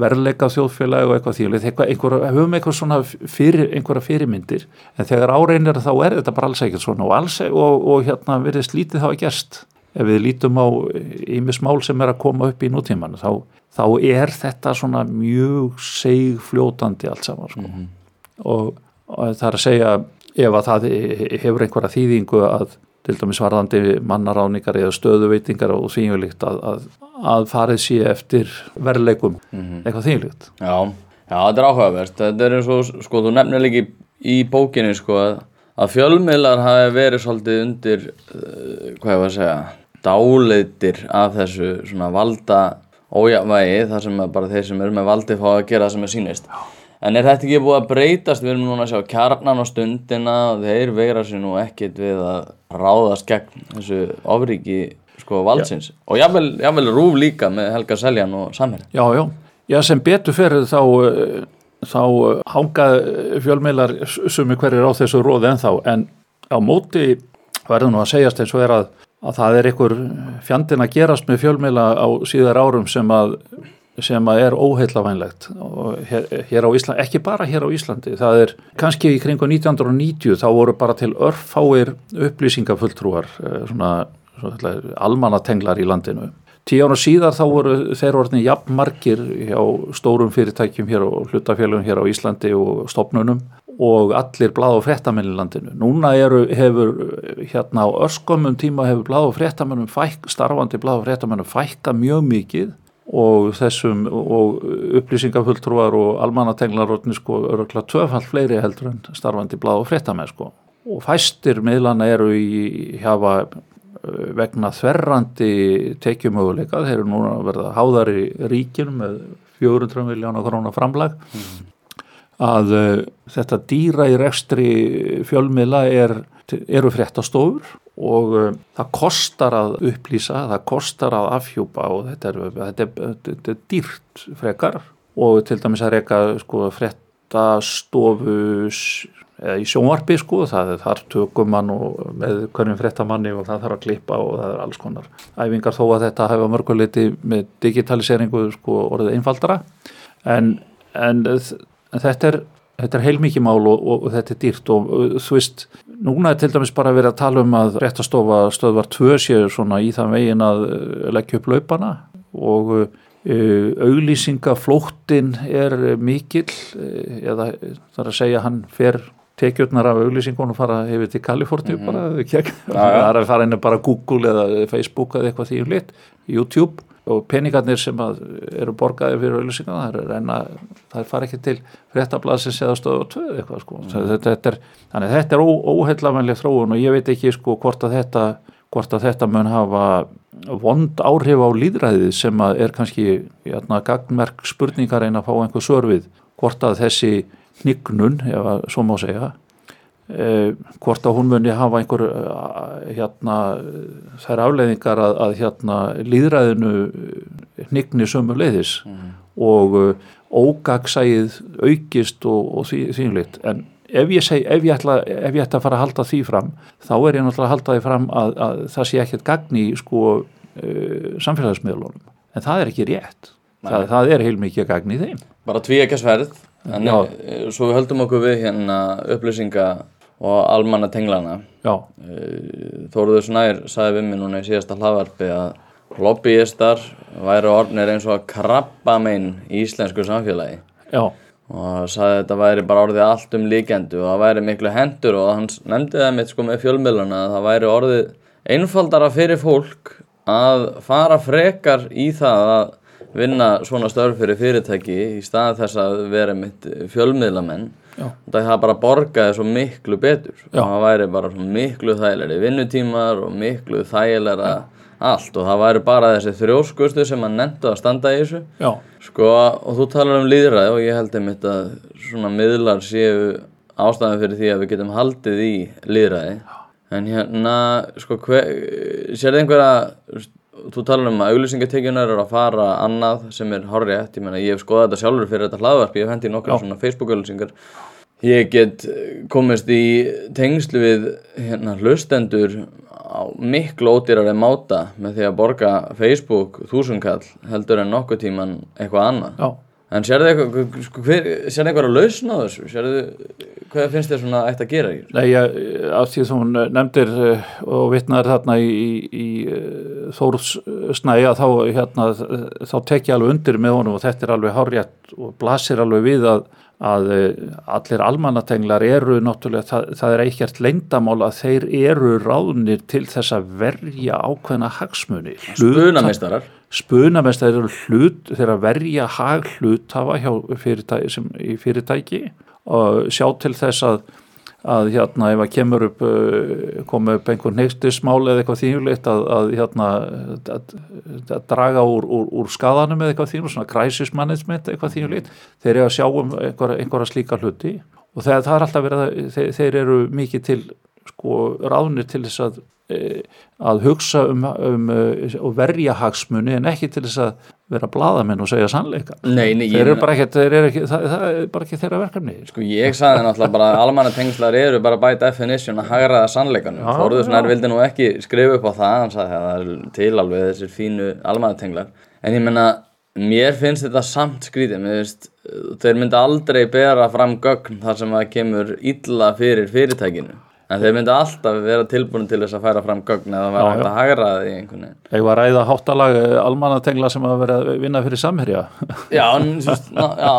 verðleika þjóðfélagi og eitthvað einhver, höfum eitthvað svona fyrir, einhverja fyrirmyndir en þegar áreinir þá er þetta bara alls ekkert svona og, alls, og, og hérna verðist lítið þá að gerst. Ef við lítum á ímismál sem er að koma upp í nútíman þá, þá er þetta svona mjög segfljótandi allt saman sko. og, og það er að segja ef að það hefur einhverja þýðingu að til dæmis varðandi mannaráningar eða stöðuveitingar og þýjulíkt að, að, að farið sé eftir verðleikum eitthvað þýjulíkt Já, já, þetta er áhugavert. Þetta er eins og, sko, þú nefnir líka í, í bókinni, sko, að, að fjölmiðlar hafi verið svolítið undir, uh, hvað ég var að segja, dáleitir af þessu svona valda ójafvægi, þar sem bara þeir sem eru með valdi fá að gera það sem er sýnist. En er þetta ekki búið að breytast? Við erum núna að sjá kjarnan á stundina og þeir veira sér nú ekkit við að ráðast gegn þessu ofríki sko valdsins. Og jável, rúf líka með Helga Seljan og Samherja. Já, já, já sem betur fyrir þá, eh, þá eh, hanga fjölmiðlar sumi hverjir á þessu róði ennþá en á móti verður nú að segjast eins og er að, að það er einhver fjandin að gerast með fjölmiðla á síðar árum sem að sem að er óheillavænlegt. Og hér, hér á Íslandi, ekki bara hér á Íslandi það er kannski í kringu 1990 þá voru bara til örfáir upplýsingafulltrúar eh, svona, svona almannatenglar í landinu. Tíu ára síðar þá voru þeir orðin jafnmarkir hjá stórum fyrirtækjum hér og hlutafélagum hér á Íslandi og stopnunum og allir blað og fréttamenn í landinu. Núna eru, hefur hérna á örskomum tíma hefur blað og fréttamennum fæk, starfandi blað og fréttamennum fækka mjög mikið og þessum og upplýsingafulltrúar og almannatenglar sko, öruglega tvöfall fleiri heldur en starfandi blað og fréttamenn sko. og fæstir miðlana eru í hafa vegna þverrandi tekjumöguleika, þeir eru núna að verða háðar í ríkinu með 400 miljóna krónar framlag mm. Að uh, þetta dýra í rekstri fjölmiðla er, eru fréttastofur og uh, það kostar að upplýsa, það kostar að afhjúpa og þetta er, þetta er, þetta er dýrt frekar og til dæmis að reyka sko, fréttastofus eða í sjónvarpi sko, það er þar tökumann og með hverjum fréttamanni og það þarf að klippa og það er alls konar æfingar þó að þetta hefa mörguleiti með digitaliseringu sko orðið einfaldara. En, en, en þetta er þetta er heilmikið mál og, og, og þetta er dýrt og þú veist, núna er til dæmis bara verið að tala um að réttastofa stöðvar tvö séu svona í það vegin að leggja upp laupana og auglýsingaflóttin er mikill eða þar að segja hann fer tekjurnar af auglýsingunum fara hefur til Kaliforníu mm -hmm. bara það er að fara inn bara Google eða Facebook eða eitthvað því um lit, YouTube og peningarnir sem eru borgaði fyrir auglýsinguna, það er reyna það fara ekki til fréttablasins eða stöðu og tvöðu eitthvað sko. Mm. Þetta, er, þannig þetta er óheillavænlega þróun og ég veit ekki sko hvort að þetta hvort að þetta mun hafa vond áhrif á líðræðið sem að er kannski jæna, gagnmerk spurningar einn að fá einhver sörfið hvort að þessi hnignun, ef að svo má segja hvort að hún muni hafa einhver hérna, þær afleiðingar að, að hérna, líðræðinu hnigni sömu leiðis mm. og ógagsæð aukist og, og því, þínleitt en ef ég, seg, ef, ég ætla, ef ég ætla að fara að halda því fram þá er ég náttúrulega að halda því fram að, að það sé ekkert gagni sko uh, samfélagsmiðlunum. En það er ekki rétt. Það, það er heilmikið gagni í þeim. Bara tví ekki sverð en svo við höldum okkur við hérna upplýsinga og almanna tenglana eh, Þóruður Snær sagði við mig núna í síðasta hlaðvarpi að lobbyistar væri orðnir eins og að krabba meginn í íslensku samfélagi. Já. og sagði þetta væri bara orðið allt um líkendu og það væri miklu hendur og hann nefndi það mitt sko með fjölmjöluna að það væri orðið einfaldara fyrir fólk að fara frekar í það að vinna svona störf fyrir fyrirtæki í stað þess að vera mitt fjölmiðlamenn það er bara borgaði svo miklu betur. Já. og það væri bara miklu þægilegri vinnutímar og miklu þægilegra allt. Og það væri bara þessi þrjóskustu sem að nefndu að standa í þessu. Já. sko og þú talar um líðræði og ég held einmitt að svona miðlar séu ástæðan fyrir því að við getum haldið í líðræði en hérna sko sér þið einhverja þú talar um að auglýsingatekjunar eru að fara annað sem er horrið menna ég hef skoðað þetta sjálfur fyrir þetta hlaðvarp. Ég hef hendið nokkar svona Facebook auglýsingar. Ég get komist í tengslu við hérna hlustendur á miklu ódýrar en máta með því að borga Facebook þúsunkall heldur en nokkuð tíman eitthvað annað. Já. En sérðu eitthvað, sko, eitthvað að lausna þessu? Sérðu, hvað finnst þér svona ætti að gera í þessu? Nei, ég, af því þú nefndir uh, og vitnaður þarna í, í, í uh, Þórsnæja þá, hérna, þá tek ég alveg undir með honum og þetta er alveg hárjætt og blasir alveg við að, að allir almannatenglar eru náttúrulega, það, það er ekkert lengdamál að þeir eru ráðnir til þess að verja ákveðna hagsmuni. Spunamistarar spunamestæðir eru hlut þegar að verja hag hluthafa hjá fyrirtæki, sem, í fyrirtæki. Og sjá til þess að, að hérna ef að kemur upp koma upp einhvern neykstismál eða eitthvað þýjuleitt að, að hérna að draga úr, úr, úr skadanum eða eitthvað þýjuleitt, svona crisis management eitthvað þýjuleitt, þeir eru að sjá um einhverja, einhverja slíka hluti. Og það, það er alltaf verið að þeir, þeir eru mikið til sko ráðnir til þess að að hugsa um, um og verja hagsmunni en ekki til þess að vera bladamenn og segja sannleika. Nei, nei, þeir eru bara ekki, eru ekki það, það er bara ekki þeirra verkefni. Sko ég sagði náttúrulega bara almanna tengslar eru bara by definition að hagraða sannleikanum. Þorðusnær vildi nú ekki skrifa upp á það hann sagði að það er til alveg þessir fínu almanna tenglar en ég menna mér finnst þetta samt skrítið. Veist, þeir myndi aldrei bera fram gögn þar sem það kemur illa fyrir fyrirtækinu En þeir myndi alltaf vera tilbúin til þess að færa fram gögn eða vera hægt að hagra það í einhvern veginn. Ég var ræða háttalag almannatengla sem að vera að vinna fyrir samherja. Já, en, ná, já,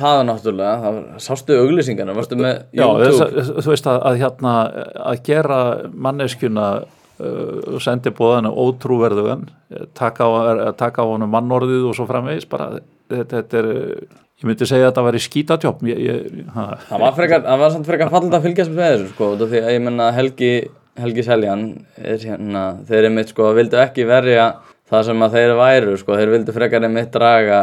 það er náttúrulega, það sástu auglýsingarna, varstu með YouTube? Já, þess, þú veist að, að, hérna, að gera manneskjuna og uh, sendi bóðan ótrúverðugan, taka á, á honum mannorðið og svo framvegis, bara þetta, þetta er Ég myndi segja að þetta var í skítatjóp Það var frekar, það var samt frekar fallið að fylgjast með þessu sko, því að ég menna Helgi Helgi Seljan er hérna, þeir er mitt sko, vildu ekki verja það sem að þeir væru sko, þeir vildu frekar mitt draga,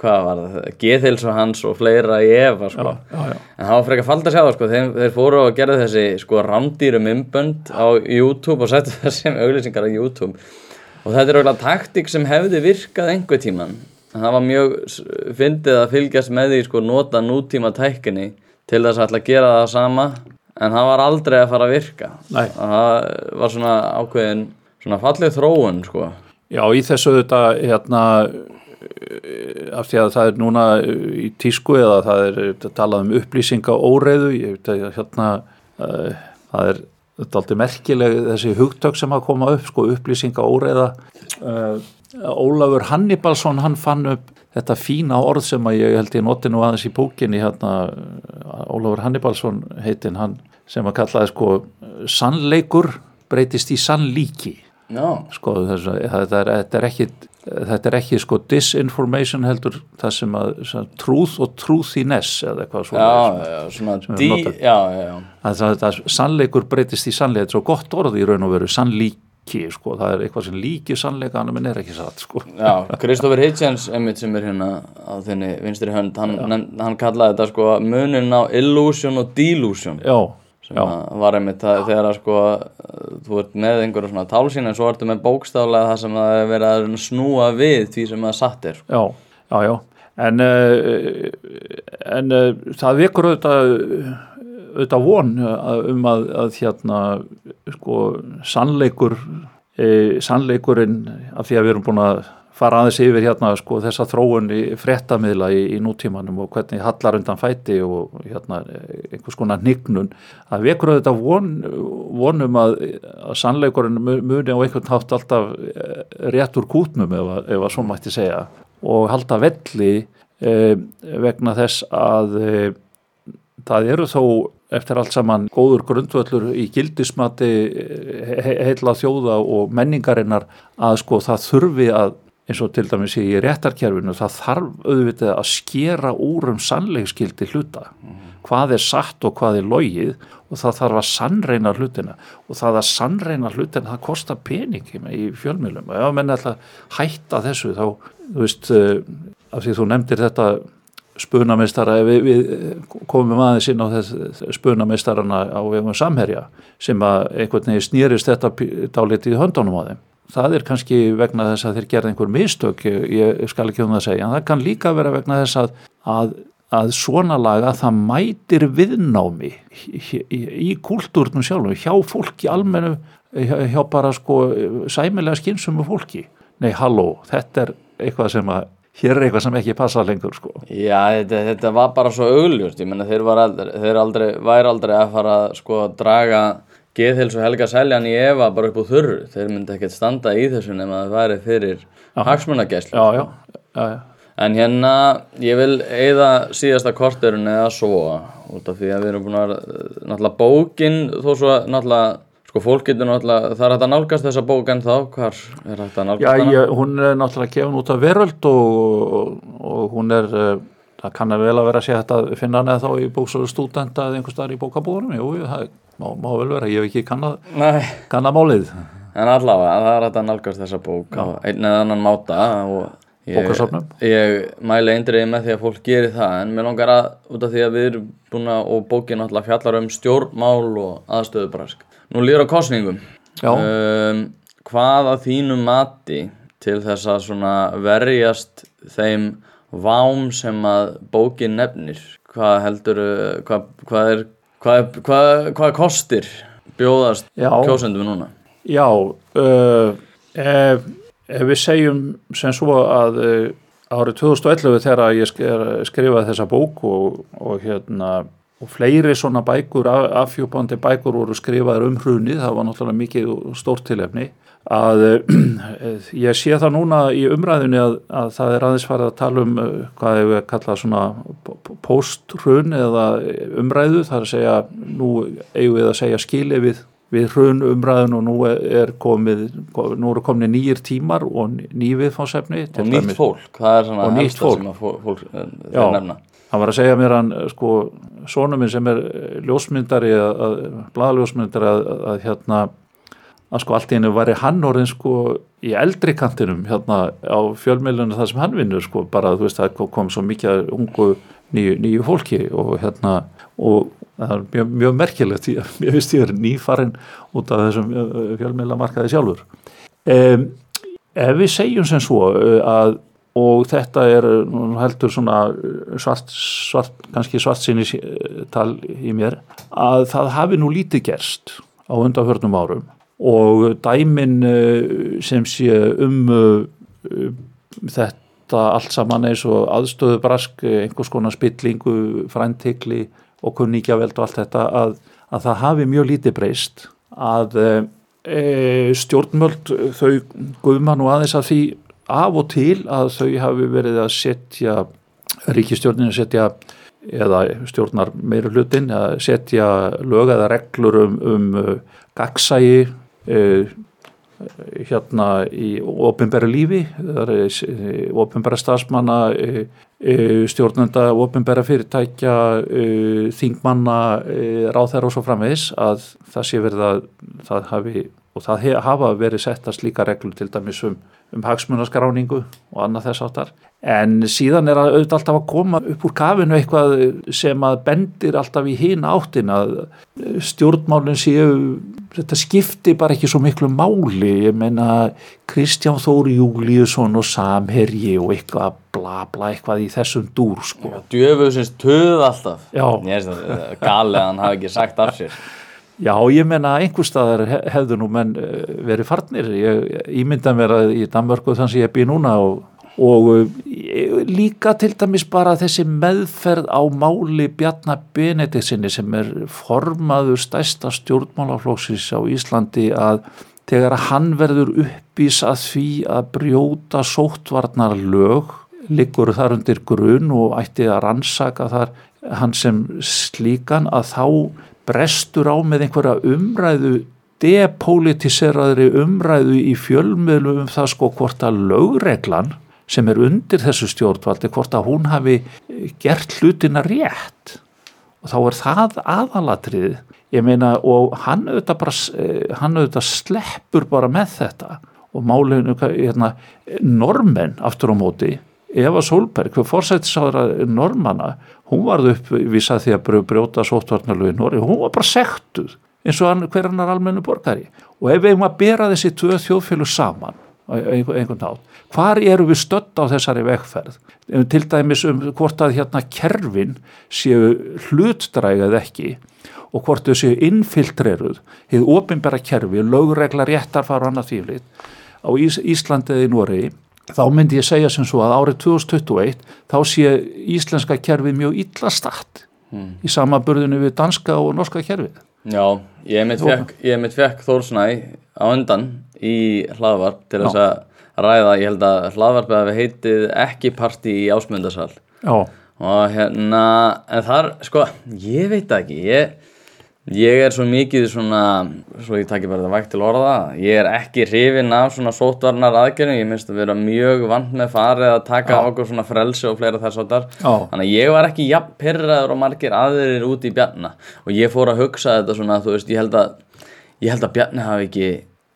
hvað var það Geðhils og hans og fleira í Eva sko, já, já, já. en það var frekar fallið að sjá sko, þeir, þeir fóru og gerðu þessi sko rándýrum imbönd á YouTube og settu *laughs* þessum auglýsingar á YouTube. Og þetta er auðvitað taktík sem hefði virkað einhver tíman það var mjög fyndið að fylgjast með því sko nota nútíma tækni til þess að ætla að gera það sama en það var aldrei að fara að virka. Nei. það var svona ákveðin svona fallið þróun sko. Já í þessu þetta hérna af því að það er núna í tísku eða það er talað um upplýsinga óreiðu ég veit að hérna uh, það er þetta aldrei merkileg þessi hugtök sem að koma upp sko upplýsinga óreiða. Uh, Ólafur Hannibalsson hann fann upp þetta fína orð sem að ég held ég noti nú aðeins í bókinni hérna Ólafur Hannibalsson heitin hann sem að kallaði sko sannleikur breytist í sannlíki no. sko að þetta er, þetta er ekki þetta er ekki sko disinformation heldur það sem að sem, truth og truthiness eða eitthvað svona já, já, svona dí, já, já, já. Það, það, sannleikur breytist í sannleik þetta er svo gott orð í raun og veru sannlík líki sko, það er eitthvað sem líki sannleika hann er ekki satt sko. Já, Kristófur Hitchens, einmitt sem er hérna á þenni vinstri hönd, hann, hann, kallaði þetta sko munin á illusion og delusion. Já, sem var einmitt það, þegar að sko þú ert með einhverja svona tálsín en svo ertu með bókstaflega það sem að vera að snúa við því sem það satt er Já, já, já. En, uh, en uh, það vekur auðvitað auðvitað von um að, að hérna sko sannleikur e, sannleikurinn af því að við erum búin að fara aðeins yfir hérna sko þessa þróun í frettamidla í, í nútímanum og hvernig hallar undan fæti og hérna einhvers konar nignun að vekur auðvitað von, vonum að, að sannleikurinn muni á einhvern hátt alltaf e, rétt úr kútnum ef að, ef að svo mætti segja og halda velli eh, vegna þess að eh, það eru þó eftir allt saman góður grundvöldur í gildismati heila þjóða og menningarinnar að sko það þurfi að eins og til dæmis í réttarkerfinu það þarf auðvitað að skera úr um sannleikskildi hluta. Hvað er satt og hvað er logið og það þarf að sannreina hlutina. Og það að sannreina hlutina það kostar pening í fjölmjölum og ef að menna alltaf hætta þessu þá, þú veist, af því þú nefndir þetta spunameistara, við, við komum aðeins inn á þess spunameistarana á vegum samherja sem að einhvern veginn snýrist þetta dálítið í höndunum á þeim. Það er kannski vegna þess að þeir gerða einhver mistök, ég, skal ekki um það að segja, en það kann líka vera vegna þess að, að, að svona laga það mætir viðnámi í, kúltúrnum sjálfum, hjá fólki almennu, hjá, hjá bara sko sæmilega skynsum fólki. Nei, halló, þetta er eitthvað sem að hér er eitthvað sem ekki passa lengur sko. Já, þetta, þetta var bara svo augljóst, ég menna þeir, aldrei, þeir aldrei, væri aldrei að fara sko að draga geðhils og helga seljan í Eva bara upp úr þurru, þeir myndi ekkert standa í þessu nema að það væri fyrir hagsmunagæslu. já. En hérna, ég vil eigða síðasta korterun eða svo út af því að við erum búin að, náttúrulega bókin, þó svo náttúrulega, sko fólk getur náttúrulega, það er hægt að nálgast þessa bók en þá, hvar er hægt að nálgast Já, hana? ég, hún er náttúrulega gefin út af veröld og, og, og hún er, eh, það kann að vel að vera að sé þetta að finna hann eða þá í bóksöðu stúdenta eða einhver staðar í bókabúðunum, jú, það má, má vel vera, ég hef ekki kannað, Nei, kannað málið, en allavega, það er hægt að nálgast þessa bók á einn eða annan máta og Bókasafnum. ég mæli eindriði með því að fólk gerir það en mér langar að, út af því að við erum búin að, og bókin náttúrulega fjallar um stjórnmál og aðstöðubrask. Nú líður á kostningum. Já. Um, hvað að þínu mati til þess að svona verjast þeim vám sem að bókin nefnir? Hvað heldur, hvað, hvað er, hvað, er- hvað, hvað kostir bjóðast kjósendum núna? Já, uh, ef, ef við segjum sem svo að uh, árið 2011 þegar ég sk- skrifaði þessa bók og, og hérna og fleiri svona bækur, af- afhjúpandi bækur voru skrifaðar um hrunið, það var náttúrulega mikið og stórt tilefni að uh, ég sé það núna í umræðinni að, að það er aðeins farið að tala um hvað hefur kallað svona post-hrun eða umræðu, það er að segja nú eigum við að segja skili við við hrun umræðun og nú er komið nú eru komni nýjir tímar og ný viðfánsefni Og nýtt fólk, það er svona fólk. sem að fó- fólk eh, þeir nefna. hann var að segja mér hann sko, sonu minn sem er ljósmyndari að, að, að, að hérna að sko allt í hennu væri hann orðin sko í eldri kantinum hérna á fjölmiðlunum það sem hann vinnur sko bara þú veist það kom- svo mikið ungu nýju, nýju fólki og hérna og það er mjög, mjög merkilegt mér finnst ég er nýfarinn út af þessum fjölmiðlamarkaði sjálfur. Um, ef við segjum sem svo uh, að og þetta er nú heldur svona svart, svart kannski svart sinni tal í mér að það hafi nú lítið gerst á undanförnum árum og dæmin sem sé um þetta allt saman eins og aðstöðu brask, einhvers konar spillingu, fræntikli og kunníkjaveld og allt þetta að, að það hafi mjög lítið breyst að e, stjórnmöld þau guðma nú aðeins að því af og til að þau hafi verið að setja ríkistjórnin að setja eða stjórnar meira hlutin að setja lög eða reglur um, um gagsægi uh, hérna í ofinbæra lífi ofinbæra stafsmanna stjórnenda ofinbæra fyrirtækja þingmanna ráðherra og svo framvegis að það sé verið að það hafi og það hafa verið settast líka reglur til dæmis um, um hagsmunaskráningu og annað þess áttar en síðan er að auðvitað alltaf að koma upp úr kafinu eitthvað sem að bendir alltaf í hinn áttin að stjórnmálinn séu þetta skipti bara ekki svo miklu máli ég meina Kristján Þóri Júliusson og Samherji og eitthvað bla bla eitthvað í þessum dúr sko Djöfusins töð alltaf. Að eh, að hann hafi ekki sagt af sér. *laughs* Já, ég menna einhver staðar he- hefðu nú menn eh, verið farnir. Ég ímynda mér að í Danmörku þannig sem ég bý núna og, og eh, líka til dæmis bara þessi meðferð á máli Bjarnar Benediksinni sem er formaður stærsta stjórnmálaflóksis á Íslandi að þegar að hann verður uppís að því að brjóta sóttvarnar lög liggur þar undir grun og ætti að rannsaka þar hann sem slíkan að þá brestur á með einhverja umræðu depolitiseraðri umræðu í fjölmiðlu um það sko hvort að lögreglan sem er undir þessu stjórnvaldi hvort að hún hafi gert hlutina rétt. Og þá er það aðalatrið ég meina og hann auðvitað, bara, eh, hann auðvitað sleppur bara með þetta. Og málinu hérna, normenn aftur á móti Eva Solberg, hver fórsættisáður normana, hún varð uppvísað því að brjóta sóttvarnalögu í Norri, hún var bara sektuð eins og hann, hver annar almennu borgari. Og ef við erum að bera þessi tvö þjóðfélag saman einhvern nátt, hvar eru við stödd á þessari vegferð? Til dæmis um hvort að hérna kerfin séu hlutdrægað ekki og hvort þau séu innfiltreruð hefur ofinbæra kerfi, lögregla réttar fara annað þýflit á Ís Íslandi eða í Noregi þá myndi ég segja sem svo að árið 2021 þá sé íslenska kerfið mjög illa start Hmm. í samaburðinu við danska og norska kerfið. Já, ég mitt fekk, fekk Þórsnæ á undan í hlaðvarp til þess að ræða, ég held að hlaðvarpið hafi heitið ekki partí í ásmundasal Já, og hérna, en þar, sko, ég veit ekki, ég, ég er svo mikið svona, svo ég taki bara þetta vægt til orða, ég er ekki hrifinn af svona sótvarnar aðgerðum, ég minnst að vera mjög vant með farið að taka okkur svona frelsi og fleira þess áttar, Já. þannig að ég var ekki jafn pyrraður og margir aðrir út í bjarna. Og ég fór að hugsa þetta svona, þú veist, ég held að, ég held að bjarni hafi ekki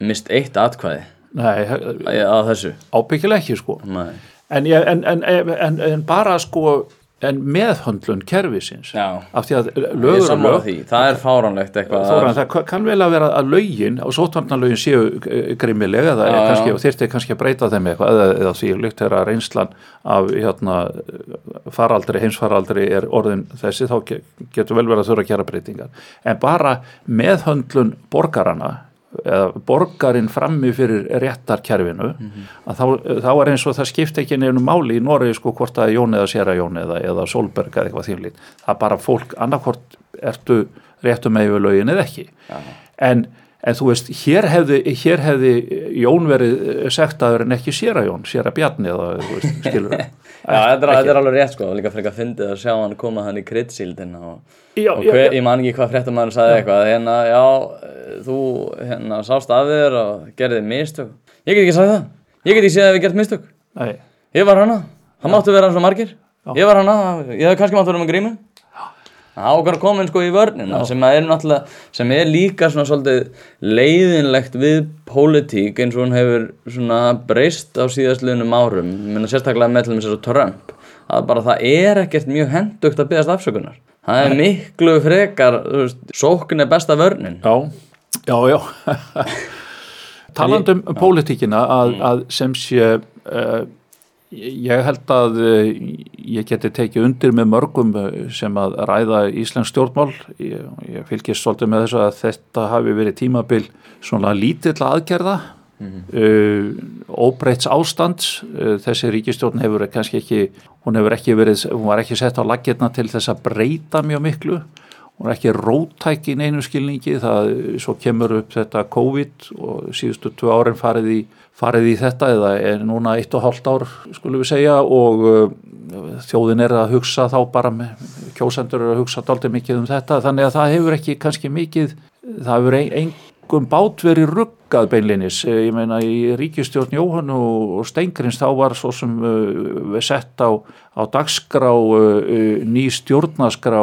mist eitt atkvæði nei, á þessu, ábyggilega ekki sko. en, en, en, en bara sko, en meðhöndlun kerfisins, já. af því að lögur er og lög, það er fáránlegt eitthvað Þóran, það kann vel að vera að lögin og sótvarnalögin séu grimmilega eða Já, kannski, að breyta þeim eitthvað eða, eða því líkt þegar að reynslan af hérna, faraldri, heimsfaraldri er orðin þessi þá ge- getur vel verið að þurfa að gera breytingar. En bara meðhöndlun borgarana borgarinn frammi fyrir réttarkerfinu að þá, þá er eins og það skipta ekki nefnum máli í Noregi sko hvort að Jón eða Sera Jón eða, eða Solberg eða eitthvað þýmlít það bara fólk annarkvort ertu réttu með yfir lögin eða ekki. En, en þú veist hér hefði, hér hefði Jón verið sektaður en ekki Sera Jón Sera Bjarni eða skilur Já, *laughs* þetta er, alveg rétt sko, líka frekar fyndið að sjá hann koma hann í kryddsíldina og, Já, og já, hver, já. ég man ekki hvað fréttamaður sagði eitthvað, hérna, já, þú hérna, sást af þér og gerði mistök. Ég get ekki sagði það, ég get ekki séð að við gert mistök. Nei, Ég var hana, það máttu vera svo margir, ég var hana, ég hef kannski máttu vera með grímu. Koma inn sko í vörnina sem er sem er líka svona svolítið leiðinlegt við pólitík eins og hún hefur svona breyst á síðastliðnum árum, minna sérstaklega með til þess að Trump, að bara það er ekkert mjög hendugt að byggast afsökunar. Það er miklu frekar, veist, sókn er besta vörnin. já, já, já. *laughs* Talandum um pólitíkina að, að sem sé uh, ég held að uh, ég geti tekið undir með mörgum uh, sem að ræða Íslands stjórnmál. Ég, ég fylgist svolítið með þessu að þetta hafi verið tímabil svona lítill aðgerða uh, óbreyts ástands. Uh, þessi ríkistjórn hefur kannski ekki hún hefur ekki verið, hún var ekki sett á laggirna til þess að breyta mjög miklu hún er ekki rótæk í neinu skilningi það svo kemur upp þetta COVID og síðustu tvö árin farið í, farið í þetta eða er núna eitt og hálft ár skulum við segja og uh, þjóðin er að hugsa þá bara með, kjósendur er að hugsa dálítið mikið um þetta þannig að það hefur ekki kannski mikið það hefur engum bát verið ruggað beinlinis ég meina í ríkistjórn Jóhann og Steingrins þá var svo sem uh, sett á, á dagskrá ný stjórnaskrá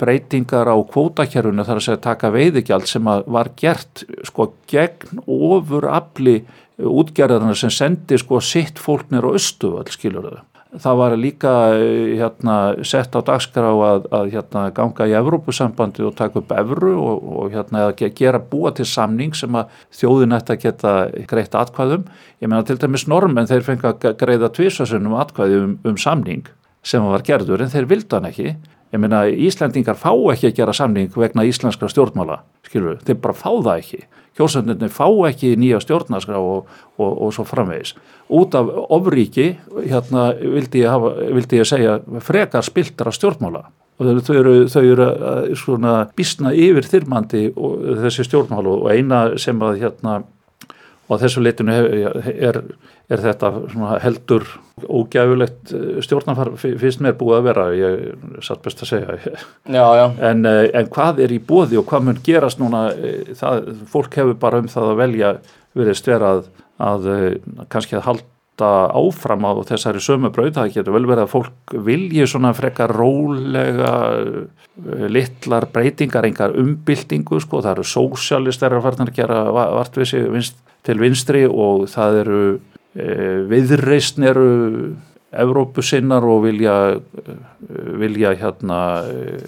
breytingar á kvótakerfunu þar að segja taka veiðigjald sem var gert sko gegn ofur afli útgerðarna sem sendi sko sitt fólk nýr á östuvöld skilur þau. Það var líka uh, hérna, sett á dagskrá að, að hérna, ganga í Evrópusambandi og taka upp evru og, og hérna, gera búa til samning sem að þjóðin ætti að geta greitt atkvæðum. Ég meina til dæmis normenn þeir fengi að greiða tvisasunum atkvæði um, um samning sem var gerður en þeir vildu hann ekki. Ég meina Íslendingar fá ekki að gera samning vegna íslenskra stjórnmála skilur þeir bara fá það ekki. Kjósendunni fá ekki nýja stjórnarskrá og, og, og svo framvegis. Út af ofríki hérna vildi ég, hafa, vildi ég segja frekar spiltara stjórnmála. Og þau, eru, þau eru uh, svona bísna yfir þyrmandi þessi stjórnmála og eina sem að hérna og þessu leitinu er, er, þetta heldur ógæfulegt stjórnarfar finnst mér búið að vera, ég satt best að segja. Já, já, en, eh, en hvað er í bóði og hvað mun gerast núna? Eh, það, fólk hefur bara um það að velja veriðst vera að, eh, kannski að halda áfram á þessari sömu braut, það getur vel verið að fólk vilji svona frekar rólega eh, litlar breytingar, engar umbyltingu sko, það eru sósjálistar að farna að gera va- vartvísi vinst, til vinstri og það eru e, viðreistn eru Evrópusinnar og vilja eh, vilja hérna e,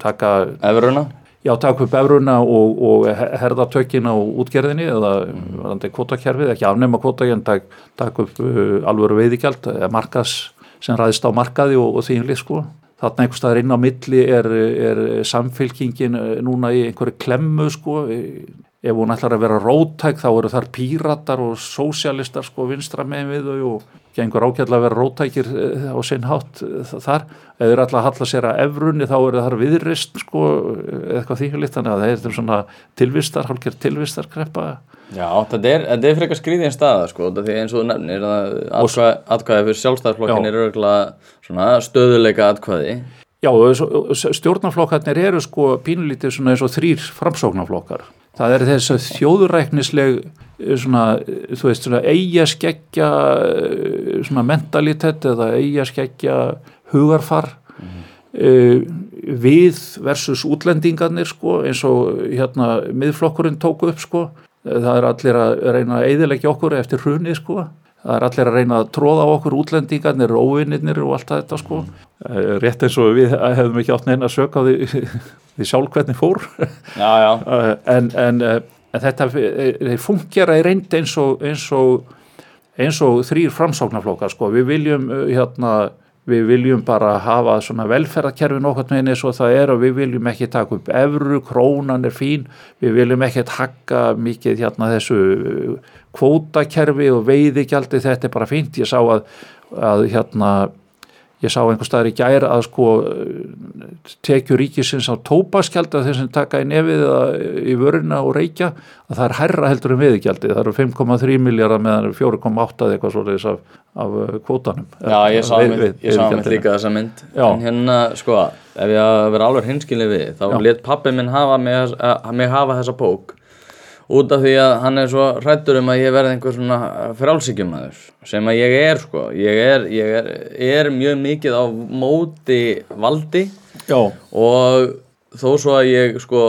taka efuruna. Já, taka upp efruna og, og herða tökin á útgerðinni eða varandi kvotakerfið, ekki afnema kvotakerfið, tak, taka upp uh, alvöru veiðigjald, markas sem ræðist á markaði og, og þínlið sko. Þarna einhvers staðar inn á milli er, er samfylkingin uh, núna í einhverju klemmu sko, ef hún ætlar að vera rótæk þá eru þar píratar og sósialistar sko vinstra með við og gengur ágætlega að vera rótækir eh, á sinn hátt eh, þar, eða er alltaf að halla sér að efrunni þá eru þar viðrist sko eitthvað þýjulitt, þannig að það er svona tilvistar, hálfgerð tilvistarkreppa Já, þetta er, þetta er frekar skrýðin staða sko, því eins og þú nefnir atkvæði fyrir sjálfstæðarflokkin er örgulega stöðuleika atkvæði Já, stjórnarflokkarnir eru sko pínulítið svona eins og þrýr framsóknarflokkar. Það er þess að þjóðuræknisleg svona, þú veist, svona eigaskeggja svona mentalitet eða eigaskeggja hugarfar mm -hmm. við versus útlendingarnir sko eins og hérna miðflokkurinn tóku upp sko. Það er allir að reyna að eidilegja okkur eftir hrunið sko það er allir að reyna að tróða á okkur útlendingarnir, óvinnirnir og allt þetta sko mm. rétt eins og við hefðum ekki átt neina að söka því, *laughs* því sjálf hvernig fór já, já. *laughs* Eh, en, en, eh, en þetta fungera í reynd eins og eins og, eins og þrýr framsáknarflókar sko, við viljum hérna við viljum bara hafa svona velferðarkerfi nokkurt með henni svo það er og við viljum ekki taka upp efru, krónan er fín við viljum ekki hakka mikið hérna þessu kvótakerfi og veiðigjaldi þetta er bara fínt, ég sá að, að hérna ég sá einhver staðar í gæra að sko tekjur ríkisins á tópaskjald að þeir sem taka í nefið í vöruna og reykja að það er herra heldur en viðgjaldi, það eru 5,3 miljardar meðan 4,8 eitthvað svolítið af, af kvótanum. Já, ég sá mér líka þessa mynd. Já. en hérna sko, ef ég að vera alveg hinskilið við, þá let pappi minn hafa mig, mig hafa þessa bók út af því að hann er svo hrættur um að ég verði einhver svona frálsíkjumæður sem að ég er sko ég er, ég er, er mjög mikið á móti valdi Já. og þó svo að ég sko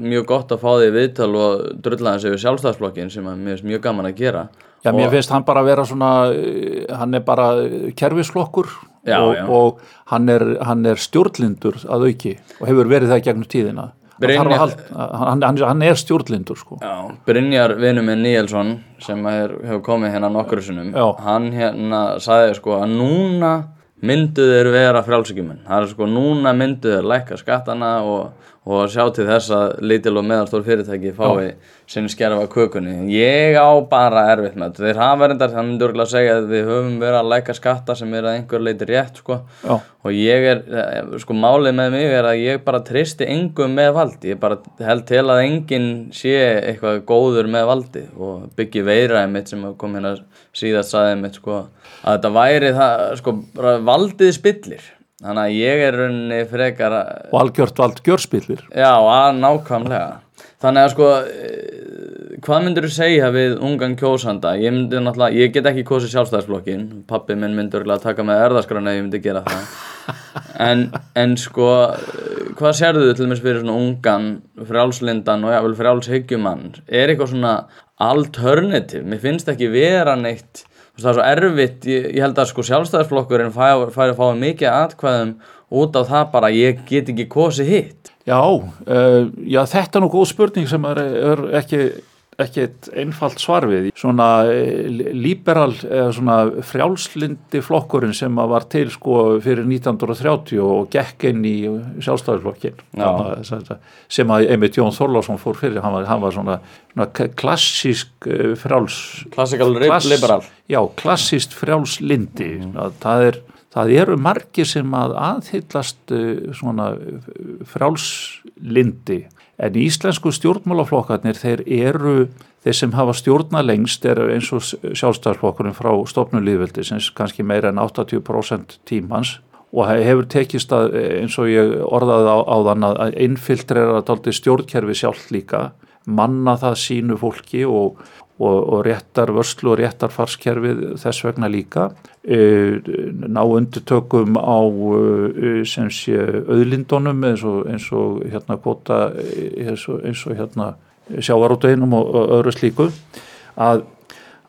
mjög gott að fá því viðtal og drulllega hans yfir sjálfstæðsflokkin sem að mér finnst mjög gaman að gera Já, mér finnst hann bara að vera svona hann er bara kervisflokkur já, og, já. og hann er, er stjórnlindur að auki og hefur verið það gegnum tíðina Brynjar, hann, hann, hann er stjórnlindur sko. Brynjar vinnu með Níelsson sem er, hefur komið hérna nokkur sinnum, hann hérna sagði sko að núna myndu þeir vera frjálsíkjumenn það er sko núna myndu þeir lækka skattana og, og sjá til þess að lítil og meðalstór fyrirtæki fái sinn skerfa kökunni. Ég á bara erfitt með þetta. Þeir hafa verið það myndur örgulega að segja að við höfum verið að læka skatta sem er að einhver leiti rétt sko. Já. og ég er, sko málið með mig er að ég bara tristi engum með valdi. Ég bara held til að enginn sé eitthvað góður með valdi og byggi veiraði mitt sem kom hérna síðast saðið mitt sko að þetta væri það, sko, valdið spillir þannig að ég er rauninni frekar og algjört vald gjörspillir já, að nákvæmlega. Þannig að sko eh, hvað myndur þú segja við ungan kjósanda? Ég myndi náttúrulega, ég get ekki kosið sjálfstæðsflokkin pappi minn myndur að taka með erðaskrana ef ég myndi gera það. En, en sko hvað sérðu þau til og meins fyrir svona ungan frjálslindan og jável frjálshyggjumann er eitthvað svona alternativ mér finnst ekki vera neitt það er svo erfitt, ég, ég held að sko sjálfstæðisflokkurinn færi fæ, að fá mikið atkvæðum út á það bara ég get ekki kosið hitt. Já, uh, já þetta er nú góð spurning sem er, er ekki ekkert einfalt svar við. Svona eh, líberal eða svona frjálslindi flokkurinn sem var til sko fyrir 1930 og gekk inn í sjálfstæðisflokkin sem að Emil Jón Þorlásson fór fyrir, hann var, hann var svona, svona klassísk eh, frjáls klassikal klass, liberal. Já, klassíst frjálslindi mm. það er Það eru margir sem að aðhyllast eh, svona frjálslindi en íslensku stjórnmálaflokkarnir þeir eru, þeir sem hafa stjórna lengst eru eins og sjálfstæðarflokkurinn frá stofnulíðveldi sem kannski meira en 80% tímans. Og hefur tekist að eins og ég orðaði á, á þann að innfiltrera stjórnkerfi sjálf líka manna það sínu fólki og, og, og réttar vörslu og réttar farskerfið þess vegna líka. E, ná undirtökum á e, sem sé auðlindunum eins og, eins og hérna kota eins og, eins og hérna sjávarútveginum og öðru slíku. Að,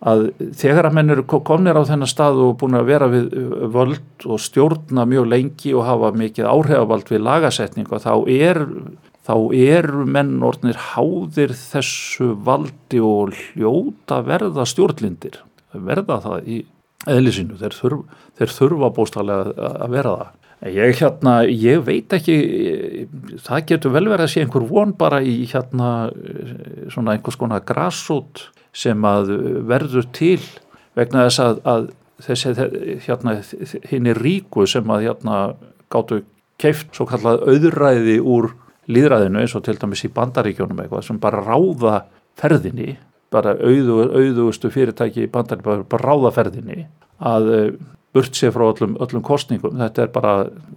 að þegar að menn eru komnir á þennan stað og búin að vera við völd og stjórna mjög lengi og hafa mikið áhrifavald við lagasetning og þá er þá eru menn orðnir háðir þessu valdi og hljóta verða stjórnlindir, verða það í eðlisínu, þeir, þurf, þeir þurfa bóstallega að vera það. Ég, hérna, ég veit ekki, það getur vel verið að sé einhver von bara í hérna svona einhvers konar grassút sem að verður til vegna þess að, að þessi hérna hinn er ríku sem að hérna gáttu keift svo kallað auðræði úr líðræðinu eins og til dæmis í bandaríkjónum eitthvað sem bara ráða ferðinni, bara auðu, auðugustu fyrirtæki í bandaríkjónum bara ráða ferðinni að burt sér frá öllum, öllum kostningum þetta er bara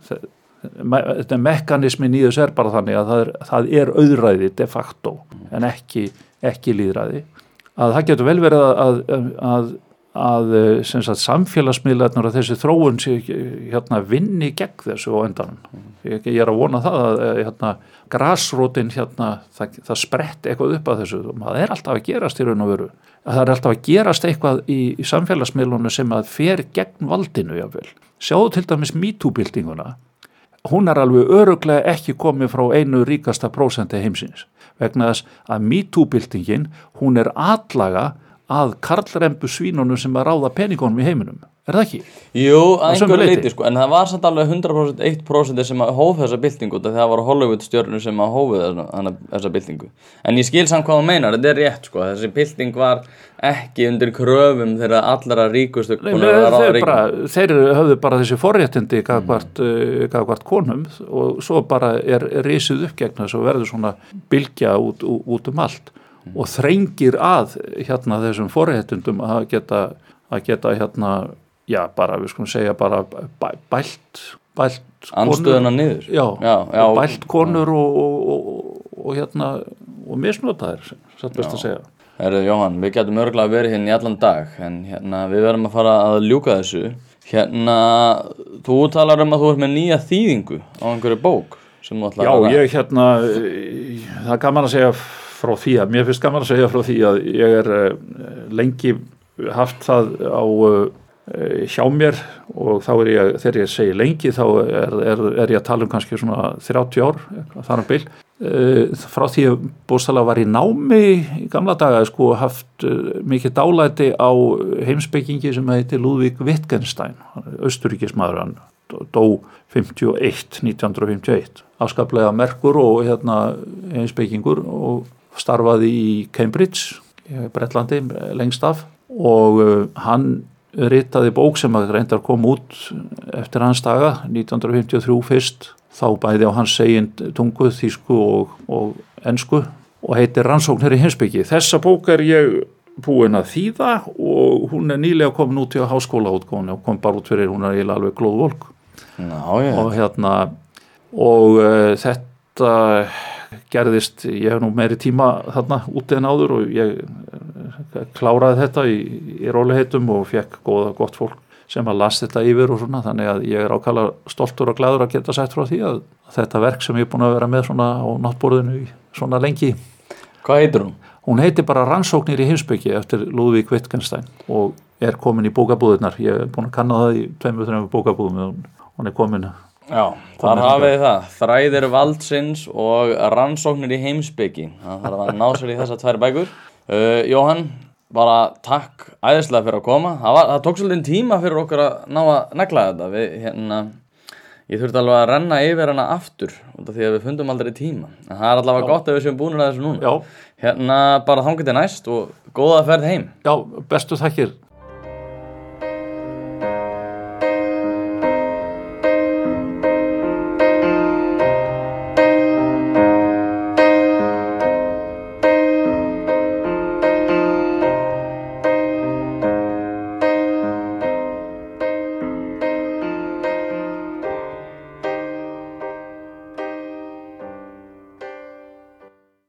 þetta er mekanismin í þess er bara þannig að það er, það er auðræði de facto en ekki, ekki líðræði að það getur vel verið að, að, að, að sagt, samfélagsmiðlarnar og þessi þróun hérna, vinni gegn þessu og endan ég, ég er að vona það að hérna, grásrótin hérna, það, það sprett eitthvað upp að þessu. Það er alltaf að gerast í raun og veru. Að það er alltaf að gerast eitthvað í, í samfélagsmiðlunum sem að fer gegn valdinu jáfnvel. Sjáðu til dæmis MeToo-bildinguna, hún er alveg öruglega ekki komið frá einu ríkasta prósenti heimsins vegna þess að MeToo-bildingin hún er allaga að karlrembu svínunum sem að ráða peningunum í heiminum er það ekki? Jú, að einhver leiti sko, en það var samt alveg 100% 1% sem að hóf þessa byltingu þegar það var Hollywood stjórnur sem að hófi þessa, þessa byltingu en ég skil samt hvað það meinar, þetta er rétt sko þessi bylting var ekki undir kröfum þegar allra ríkustu þeir, höfðu bara þessi forréttindi gafvart mm. uh, konum og svo bara er, risið uppgegna þess að verður svona bylgja út, út um allt. Og þrengir að hérna þessum forréttindum að geta að geta hérna já, bara, við skulum segja bara bælt, bælt anstöðuna niður. Já, já, já. bælt konur og, og, og, og hérna og misnótaðir, satt best að segja. Herðu Jóhann, við getum örgulega verið hérna í allan dag en hérna við verðum að fara að ljúka þessu. Hérna, þú talar um að þú ert með nýja þýðingu á einhverju bók sem þú ætlar að Já, ég hérna það er gaman að segja frá því að mér finnst gaman að segja frá því að ég er eh, lengi haft það á Eh, hjá mér og þá er ég, þegar ég segi lengi þá er, er, er ég að tala um kannski svona 30 ár, þar um byl eh, frá því að bústala var í námi í gamla daga sko haft mikið dálæti á heimsbyggingi sem heiti Ludvík Wittgenstein austuríkismadur hann dó 51, 1951 afskaplega merkur og hérna heimsbyggingur og starfaði í Cambridge, Breitlandi lengst af og hann ritaði bók sem að reyndar kom út eftir hans daga 1953 fyrst þá bæði á hans segin tungu, þísku og, og ennsku og heitir Rannsóknir í hinsbyggi. Þessa bók er ég búin að þýða og hún er nýlega komin út í að háskóla útgóðinu og kom bara út fyrir hún er alveg glóðvolk og hérna og uh, þetta gerðist, ég hef nú meiri tíma þarna úti en áður og ég kláraði þetta í, í róliheitum og fekk góða, gott fólk sem að las þetta yfir og svona þannig að ég er ákala stoltur og glæður að geta sett frá því að þetta verk sem ég er búin að vera með svona á náttborðinu svona lengi Hvað heitir hún? Hún heitir bara Rannsóknir í heimsbyggi eftir Ludvík Wittgenstein og er komin í bókabúðunar ég er búin að kanna það í tveimur þreifum bókabúðum hún er komin Já, þar hafið það, þræðir valdsins og rannsóknir í heimsbyggi það þarf að ná sér í þessa tvær bækur Uh, Jóhann, bara takk æðislega fyrir að koma. Það, var, það tók svolítið tíma fyrir okkur að ná að negla þetta. Við, hérna, ég þurfti alveg að renna yfir hana aftur því að við fundum aldrei tíma. En það er allavega Já. gott ef við séum búinir að þessu núna. Já. Hérna bara þangur til næst og góða ferð heim. Já, bestu takkir.